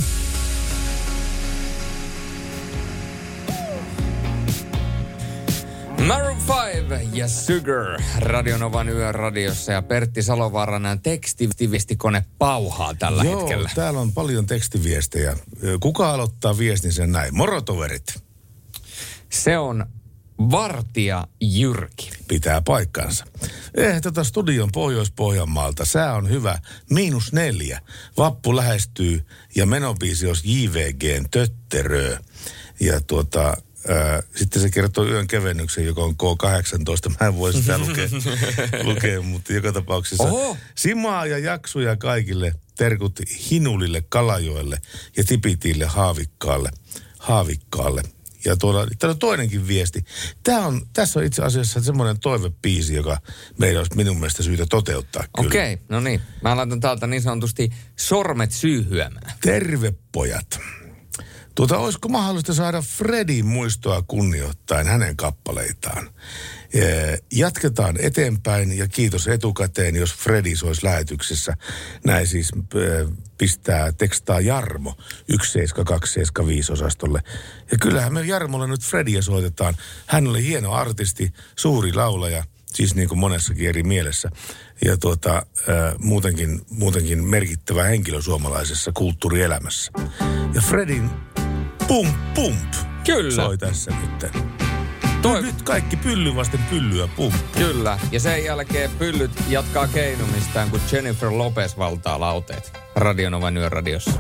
Maroon 5 ja Sugar Radionovan yöradiossa ja Pertti Salovaaran tekstiviestikone pauhaa tällä Joo, hetkellä. täällä on paljon tekstiviestejä. Kuka aloittaa viestin sen näin? Morotoverit. Se on Vartija Jyrki. Pitää paikkansa. Eh, tota studion Pohjois-Pohjanmaalta. Sää on hyvä. Miinus neljä. Vappu lähestyy ja menobiisi olisi JVGn Tötterö. Ja tuota, sitten se kertoo yön kevennyksen, joka on K18. Mä en voi sitä lukea, (laughs) lukea mutta joka tapauksessa. Oho. Simaa ja jaksuja kaikille. Terkut Hinulille, Kalajoelle ja Tipitille, Haavikkaalle. Haavikkaalle. Ja tuolla, täällä on toinenkin viesti. Tämä on, tässä on itse asiassa semmoinen toivepiisi, joka meidän olisi minun mielestä syytä toteuttaa. Okei, okay, no niin. Mä laitan täältä niin sanotusti sormet syyhyämään. Terve pojat. Tuota, olisiko mahdollista saada Fredin muistoa kunnioittain hänen kappaleitaan? Jatketaan eteenpäin ja kiitos etukäteen, jos Fredi olisi lähetyksessä. Näin siis pistää tekstaa Jarmo 17275 osastolle. Ja kyllähän me Jarmolle nyt Fredia soitetaan. Hän oli hieno artisti, suuri laulaja, siis niin kuin monessakin eri mielessä. Ja tuota, muutenkin, muutenkin merkittävä henkilö suomalaisessa kulttuurielämässä. Ja Fredin Pump Pump. Kyllä. Soi tässä nyt. Toi... Nyt kaikki pylly vasten pyllyä pump. Kyllä. Ja sen jälkeen pyllyt jatkaa keinumistaan, kun Jennifer Lopez valtaa lauteet. Radionovan yöradiossa.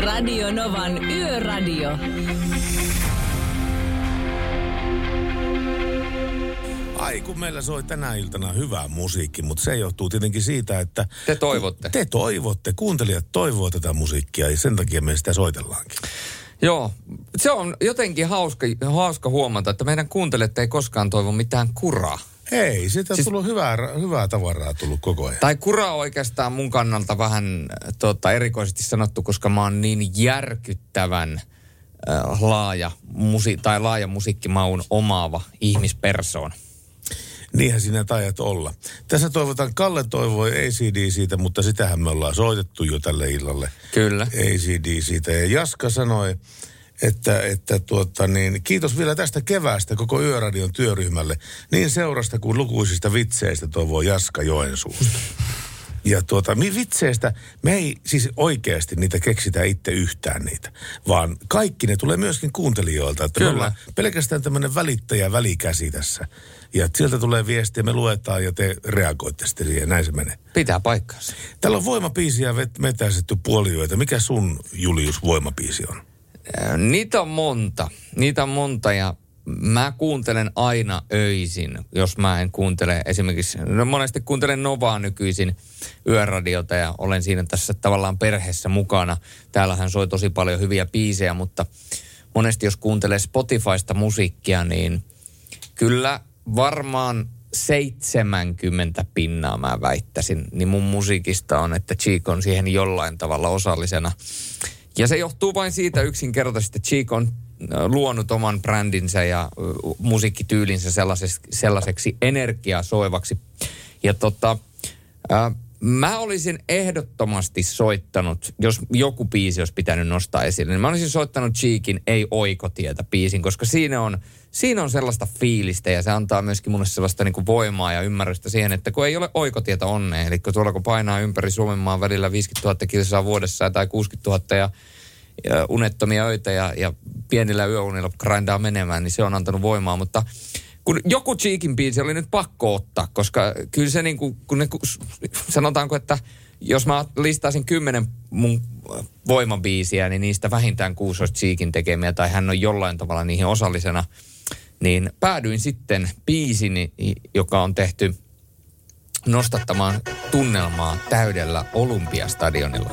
Radio Novan Yöradio. Ai kun meillä soi tänä iltana hyvää musiikki, mutta se johtuu tietenkin siitä, että... Te toivotte. Te toivotte, kuuntelijat toivoo tätä musiikkia ja sen takia me sitä soitellaankin. Joo, se on jotenkin hauska, hauska huomata, että meidän kuuntelijat ei koskaan toivo mitään kuraa. Ei, siitä on siis, tullut hyvää, hyvää tavaraa tullut koko ajan. Tai kura on oikeastaan mun kannalta vähän tota, erikoisesti sanottu, koska mä oon niin järkyttävän äh, laaja, musi- tai laaja musiikkimaun omaava ihmispersoona. Niinhän sinä tajat olla. Tässä toivotan, Kalle toivoi ACD siitä, mutta sitähän me ollaan soitettu jo tälle illalle. Kyllä. ACD siitä. Ja Jaska sanoi, että, että tuota, niin, kiitos vielä tästä keväästä koko Yöradion työryhmälle. Niin seurasta kuin lukuisista vitseistä toivoo Jaska Joensuusta. Ja tuota, mi vitseistä, me ei siis oikeasti niitä keksitä itse yhtään niitä, vaan kaikki ne tulee myöskin kuuntelijoilta. Että Kyllä. me ollaan pelkästään tämmöinen välittäjä välikäsi tässä. Ja sieltä tulee viestiä, me luetaan ja te reagoitte sitten siihen, näin se menee. Pitää paikkaansa. Täällä on voimapiisiä vet- vetäisetty puolioita. Mikä sun, Julius, voimapiisi on? Niitä on monta. Niitä on monta ja mä kuuntelen aina öisin, jos mä en kuuntele esimerkiksi, no monesti kuuntelen Novaa nykyisin yöradiota ja olen siinä tässä tavallaan perheessä mukana. Täällähän soi tosi paljon hyviä biisejä, mutta monesti jos kuuntelee Spotifysta musiikkia, niin kyllä varmaan 70 pinnaa mä väittäisin, niin mun musiikista on, että Cheek on siihen jollain tavalla osallisena. Ja se johtuu vain siitä yksinkertaisesti, että Cheek on luonut oman brändinsä ja musiikkityylinsä sellaiseksi, sellaiseksi energiasoivaksi. Ja tota, mä olisin ehdottomasti soittanut, jos joku biisi olisi pitänyt nostaa esille, niin mä olisin soittanut Cheekin Ei oikotietä biisin, koska siinä on, siinä on sellaista fiilistä ja se antaa myöskin mulle sellaista niin kuin voimaa ja ymmärrystä siihen, että kun ei ole oikotietä onneen, eli kun tuolla kun painaa ympäri Suomen maan välillä 50 000 kilsaa vuodessa tai 60 000 ja, ja unettomia öitä ja, ja pienillä yöunilla grindaa menemään, niin se on antanut voimaa, mutta kun joku Cheekin biisi oli nyt pakko ottaa, koska kyllä se niin kuin, kun ne, sanotaanko, että jos mä listaisin kymmenen mun voimabiisiä, niin niistä vähintään kuusi olisi Cheekin tekemiä tai hän on jollain tavalla niihin osallisena, niin päädyin sitten biisini, joka on tehty nostattamaan tunnelmaa täydellä Olympiastadionilla.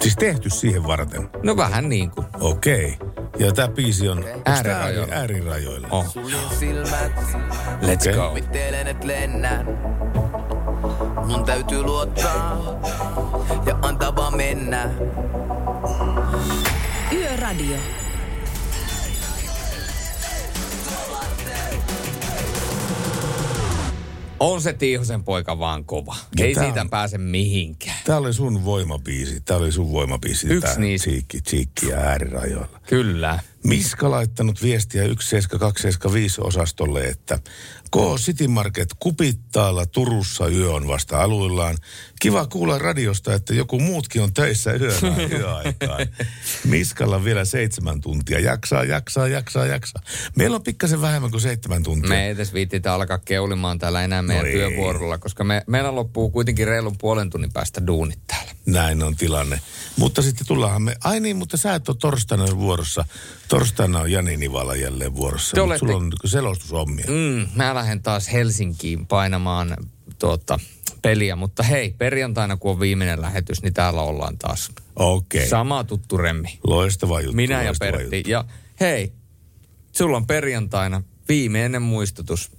Siis tehty siihen varten? No vähän niin kuin. Okei. Ja tämä biisi on Äärirajoilla. ääri- äärirajoilla. Oh. silmät. Let's Okei. go. Kuvittelen, et lennän. Mun täytyy luottaa ja antaa vaan mennä. Yöradio. On se Tiihosen poika vaan kova. Ja Ei tää siitä pääse mihinkään. Tämä oli sun voimabiisi. Tämä oli sun voimabiisi. Yksi niistä. Tsiikki, tsiikki ja äärirajoilla. Kyllä. Miska laittanut viestiä 17275 osastolle, että K City Market Kupittaalla Turussa yö on vasta aluillaan. Kiva kuulla radiosta, että joku muutkin on töissä yöllä yöaikaan. Miskalla vielä seitsemän tuntia. Jaksaa, jaksaa, jaksaa, jaksaa. Meillä on pikkasen vähemmän kuin seitsemän tuntia. Me ei edes viittitä alkaa keulimaan täällä enää meidän No ei. työvuorolla, koska me, meillä loppuu kuitenkin reilun puolen tunnin päästä duunit täällä. Näin on tilanne. Mutta sitten tullaanhan me... Ai niin, mutta sä et ole torstaina vuorossa. Torstaina on Jani Nivala jälleen vuorossa. Te olette- sulla on selostushommia. Mm, mä lähden taas Helsinkiin painamaan tuota, peliä, mutta hei, perjantaina kun on viimeinen lähetys, niin täällä ollaan taas. Okei. Sama tuttu remmi. Loistava juttu. Minä ja Pertti. juttu. Ja hei, sulla on perjantaina viimeinen muistutus.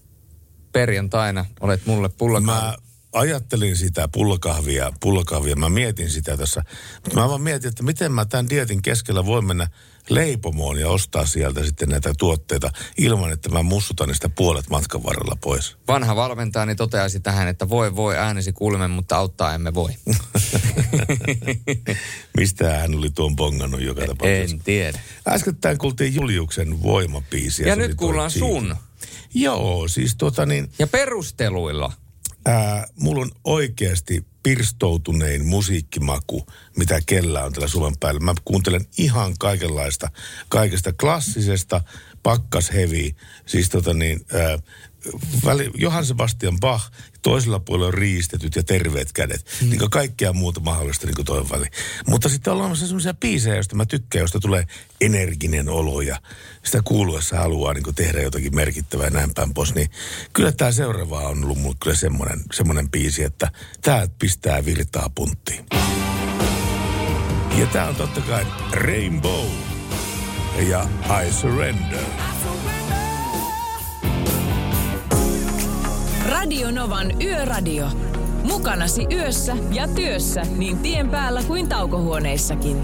Perjantaina olet mulle pullakahvi. Mä ajattelin sitä pullakahvia, pullakahvia. Mä mietin sitä tässä. Mutta mä vaan mietin, että miten mä tämän dietin keskellä voin mennä leipomoon ja ostaa sieltä sitten näitä tuotteita ilman, että mä mussutan niistä puolet matkan varrella pois. Vanha valmentajani toteaisi tähän, että voi voi äänesi kuulemme, mutta auttaa emme voi. (laughs) Mistä hän oli tuon bongannut joka tapauksessa? En tiedä. Äskettäin kuultiin Juliuksen voimapiisiä. Ja nyt kuullaan sun. Joo, siis tota niin... Ja perusteluilla. Ää, mulla on oikeasti pirstoutunein musiikkimaku, mitä kellä on tällä Suomen päällä. Mä kuuntelen ihan kaikenlaista, kaikesta klassisesta pakkas hevi, siis tota niin, ää, väli, Johann Sebastian Bach, toisella puolella on riistetyt ja terveet kädet. Mm. Niin kuin kaikkea muuta mahdollista niin kuin toinen väli. Mutta sitten on olemassa sellaisia biisejä, joista mä tykkään, joista tulee energinen olo ja sitä kuuluessa haluaa niin kuin tehdä jotakin merkittävää ja näin päin pois. Niin kyllä tämä seuraava on ollut mulle kyllä semmoinen, semmoinen biisi, että tämä pistää virtaa punttiin. Ja tämä on totta kai Rainbow ja I Surrender. Radio Novan Yöradio. Mukanasi yössä ja työssä niin tien päällä kuin taukohuoneissakin.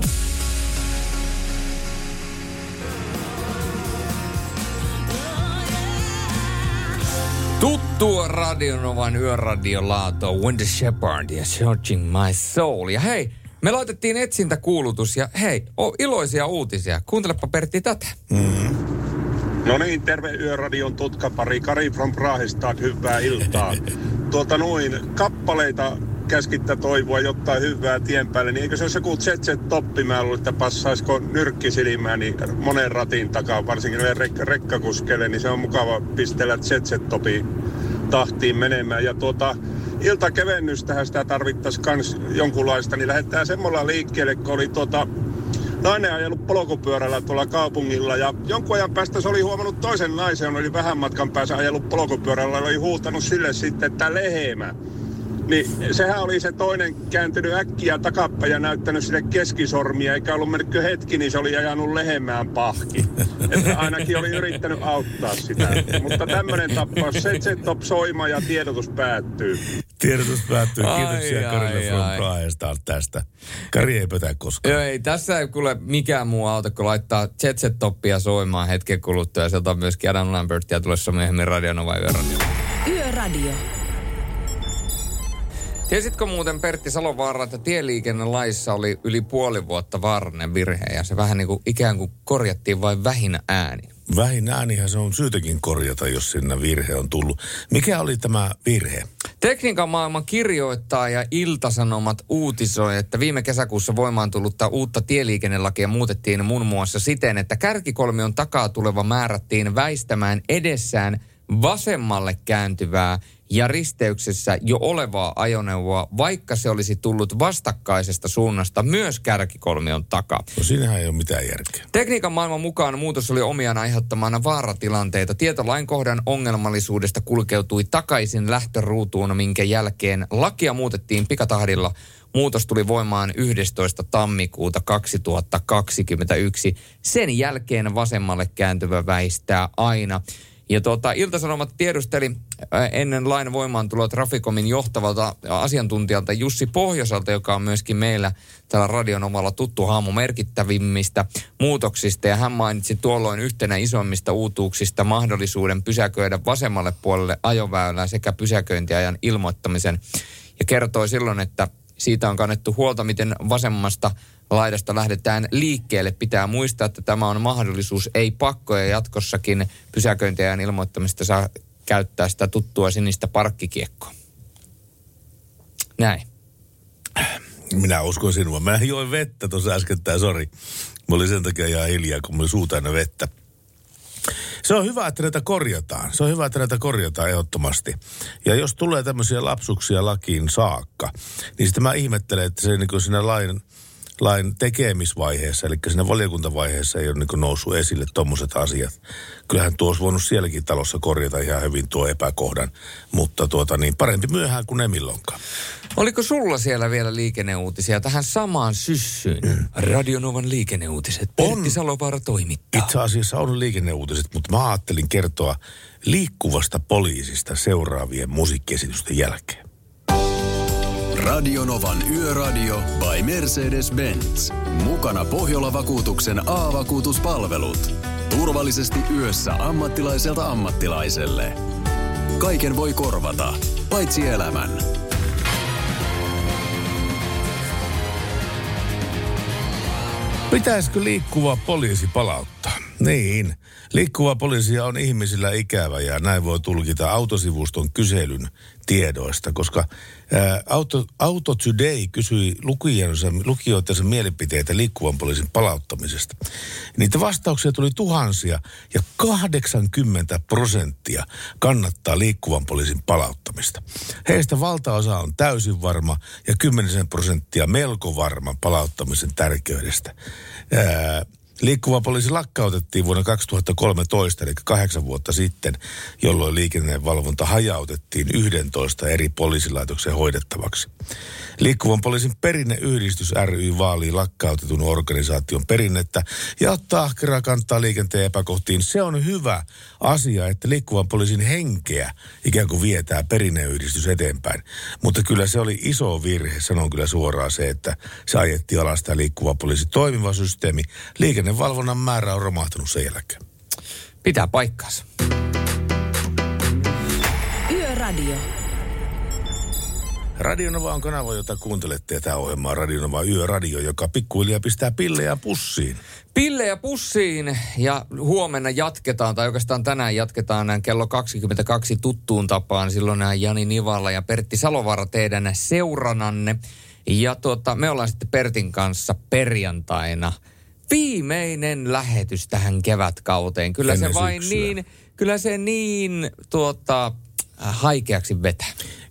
Tuttua Radionovan yöradiolaato When the Shepherd ja Searching My Soul. Ja hei, me laitettiin etsintäkuulutus ja hei, o, iloisia uutisia. Kuuntelepa Pertti tätä. Mm. No niin, terve Yöradion tutkapari. Kari from Prahistad, hyvää iltaa. (laughs) Tuolta noin kappaleita käskittä toivoa jotain hyvää tien päälle, niin eikö se olisi joku ZZ Toppi? Mä luulen, että passaisiko nyrkki silmään niin monen ratin takaa, varsinkin näille rek- rekkakuskeille, niin se on mukava pistellä ZZ Topi tahtiin menemään. Ja tuota, iltakevennystähän sitä tarvittaisiin kans jonkunlaista, niin lähdetään semmoilla liikkeelle, kun oli tuota, nainen ajellut polkupyörällä tuolla kaupungilla ja jonkun ajan päästä se oli huomannut toisen naisen, oli vähän matkan päässä ajellut polkupyörällä ja oli huutanut sille sitten, että lehemä. Niin sehän oli se toinen kääntynyt äkkiä takapäin ja näyttänyt sille keskisormia, eikä ollut mennyt hetki, niin se oli ajanut lehemään pahki. Että ainakin oli yrittänyt auttaa sitä. Mutta tämmöinen tappaus, se, se top soima ja tiedotus päättyy. Tiedotus päättyy. Kiitoksia Karille from ai. Prahista tästä. Kari ei petä koskaan. Joo, ei tässä ei kuule mikään muu auta, kun laittaa Jet Toppia soimaan hetken kuluttua. Ja sieltä on myöskin Adam Lambertia tulossa myöhemmin Radionova Yöradio. Yöradio. Tiesitkö muuten Pertti Salovaara, että tieliikennelaissa oli yli puoli vuotta vaarallinen virhe ja se vähän niin kuin ikään kuin korjattiin vain vähin ääni. Vähin äänihän se on syytäkin korjata, jos sinne virhe on tullut. Mikä oli tämä virhe? Tekniikan maailman kirjoittaa ja Iltasanomat uutisoi, että viime kesäkuussa voimaan tullutta uutta tieliikennelakia muutettiin muun muassa siten, että kärkikolmion takaa tuleva määrättiin väistämään edessään vasemmalle kääntyvää ja risteyksessä jo olevaa ajoneuvoa, vaikka se olisi tullut vastakkaisesta suunnasta myös kärkikolmion takaa. No siinähän ei ole mitään järkeä. Tekniikan maailman mukaan muutos oli omiaan aiheuttamaan vaaratilanteita. Tietolain kohdan ongelmallisuudesta kulkeutui takaisin lähtöruutuun, minkä jälkeen lakia muutettiin pikatahdilla. Muutos tuli voimaan 11. tammikuuta 2021. Sen jälkeen vasemmalle kääntyvä väistää aina. Ja tuota, Iltasanomat tiedusteli äh, ennen lain voimaantuloa Trafikomin johtavalta asiantuntijalta Jussi Pohjosalta, joka on myöskin meillä täällä radion omalla tuttu haamu merkittävimmistä muutoksista. Ja hän mainitsi tuolloin yhtenä isoimmista uutuuksista mahdollisuuden pysäköidä vasemmalle puolelle ajoväylää sekä pysäköintiajan ilmoittamisen. Ja kertoi silloin, että siitä on kannettu huolta, miten vasemmasta laidasta lähdetään liikkeelle. Pitää muistaa, että tämä on mahdollisuus, ei pakko ja jatkossakin pysäköintiajan ilmoittamista saa käyttää sitä tuttua sinistä parkkikiekkoa. Näin. Minä uskon sinua. Mä join vettä tuossa äskettäin, sori. Mä olin sen takia ihan hiljaa, kun mulla suu vettä. Se on hyvä, että näitä korjataan. Se on hyvä, että näitä korjataan ehdottomasti. Ja jos tulee tämmöisiä lapsuksia lakiin saakka, niin sitten mä ihmettelen, että se niin kuin siinä lain, lain tekemisvaiheessa, eli siinä valiokuntavaiheessa ei ole niin noussut esille tuommoiset asiat. Kyllähän tuo olisi voinut sielläkin talossa korjata ihan hyvin tuo epäkohdan, mutta tuota niin, parempi myöhään kuin ei milloinkaan. Oliko sulla siellä vielä liikenneuutisia tähän samaan syssyyn? Mm. Radionovan liikenneuutiset. Pertti Salovaara toimittaa. Itse asiassa on liikenneuutiset, mutta mä ajattelin kertoa liikkuvasta poliisista seuraavien musiikkiesitysten jälkeen. Radionovan Yöradio by Mercedes-Benz. Mukana Pohjola-vakuutuksen A-vakuutuspalvelut. Turvallisesti yössä ammattilaiselta ammattilaiselle. Kaiken voi korvata, paitsi elämän. Pitäisikö liikkuva poliisi palauttaa? Niin. Liikkuva poliisia on ihmisillä ikävä ja näin voi tulkita autosivuston kyselyn tiedoista, koska Auto, Auto Today kysyi lukijoidensa, lukijoidensa mielipiteitä liikkuvan poliisin palauttamisesta. Niitä vastauksia tuli tuhansia ja 80 prosenttia kannattaa liikkuvan poliisin palauttamista. Heistä valtaosa on täysin varma ja 10 prosenttia melko varma palauttamisen tärkeydestä. Ää, Liikkuva poliisi lakkautettiin vuonna 2013, eli kahdeksan vuotta sitten, jolloin liikennevalvonta hajautettiin 11 eri poliisilaitoksen hoidettavaksi. Liikkuvan poliisin perinneyhdistys ry vaalii lakkautetun organisaation perinnettä ja ottaa ahkeraa kantaa liikenteen epäkohtiin. Se on hyvä asia, että liikkuvan poliisin henkeä ikään kuin vietää perinneyhdistys eteenpäin. Mutta kyllä se oli iso virhe, sanon kyllä suoraan se, että se ajettiin alas tämä liikkuva poliisi toimiva systeemi. Liikennevalvonnan määrä on romahtanut sen jälkeen. Pitää paikkaansa. Yöradio. Radionova on kanava, jota kuuntelette ja tämä ohjelma on Radionova Yöradio, joka pikkuhiljaa pistää pillejä pussiin. Pillejä pussiin ja huomenna jatketaan, tai oikeastaan tänään jatketaan näin kello 22 tuttuun tapaan. Silloin nämä Jani Nivala ja Pertti Salovaara teidän seurananne. Ja tuota, me ollaan sitten Pertin kanssa perjantaina viimeinen lähetys tähän kevätkauteen. Kyllä Ennen se vain syksyä. niin, kyllä se niin tuota, haikeaksi vetää.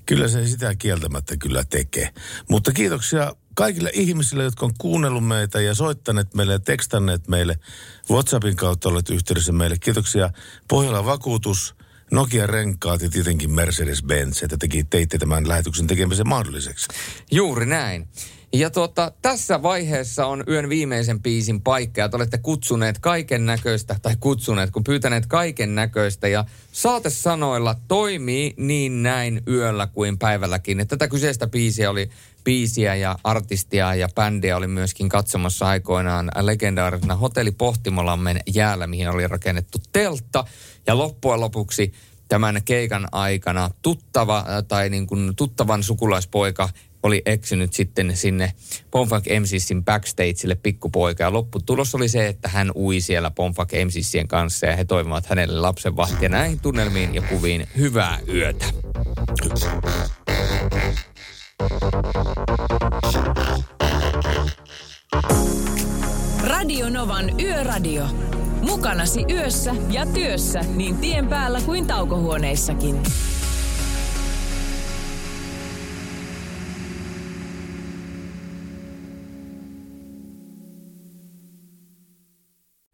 Kyllä se sitä kieltämättä kyllä tekee. Mutta kiitoksia kaikille ihmisille, jotka on kuunnellut meitä ja soittaneet meille ja tekstanneet meille. WhatsAppin kautta olet yhteydessä meille. Kiitoksia Pohjola Vakuutus, Nokia Renkaat ja tietenkin Mercedes-Benz, että teki, teitte tämän lähetyksen tekemisen mahdolliseksi. Juuri näin. Ja tuota, tässä vaiheessa on yön viimeisen biisin paikka ja te olette kutsuneet kaiken näköistä, tai kutsuneet, kun pyytäneet kaiken näköistä ja saatesanoilla toimii niin näin yöllä kuin päivälläkin. Että tätä kyseistä biisiä oli biisiä ja artistia ja bändiä oli myöskin katsomassa aikoinaan legendaarisena Hotelli Pohtimolamme jäällä, mihin oli rakennettu teltta. Ja loppujen lopuksi tämän keikan aikana tuttava tai niin kuin tuttavan sukulaispoika oli eksynyt sitten sinne Pomfak MCSin backstageille pikkupoika. Ja lopputulos oli se, että hän ui siellä Pomfak MCSien kanssa ja he toivomat hänelle lapsenvahtia. Näihin tunnelmiin ja kuviin hyvää yötä. Radio Novan Yöradio. Mukanasi yössä ja työssä niin tien päällä kuin taukohuoneissakin.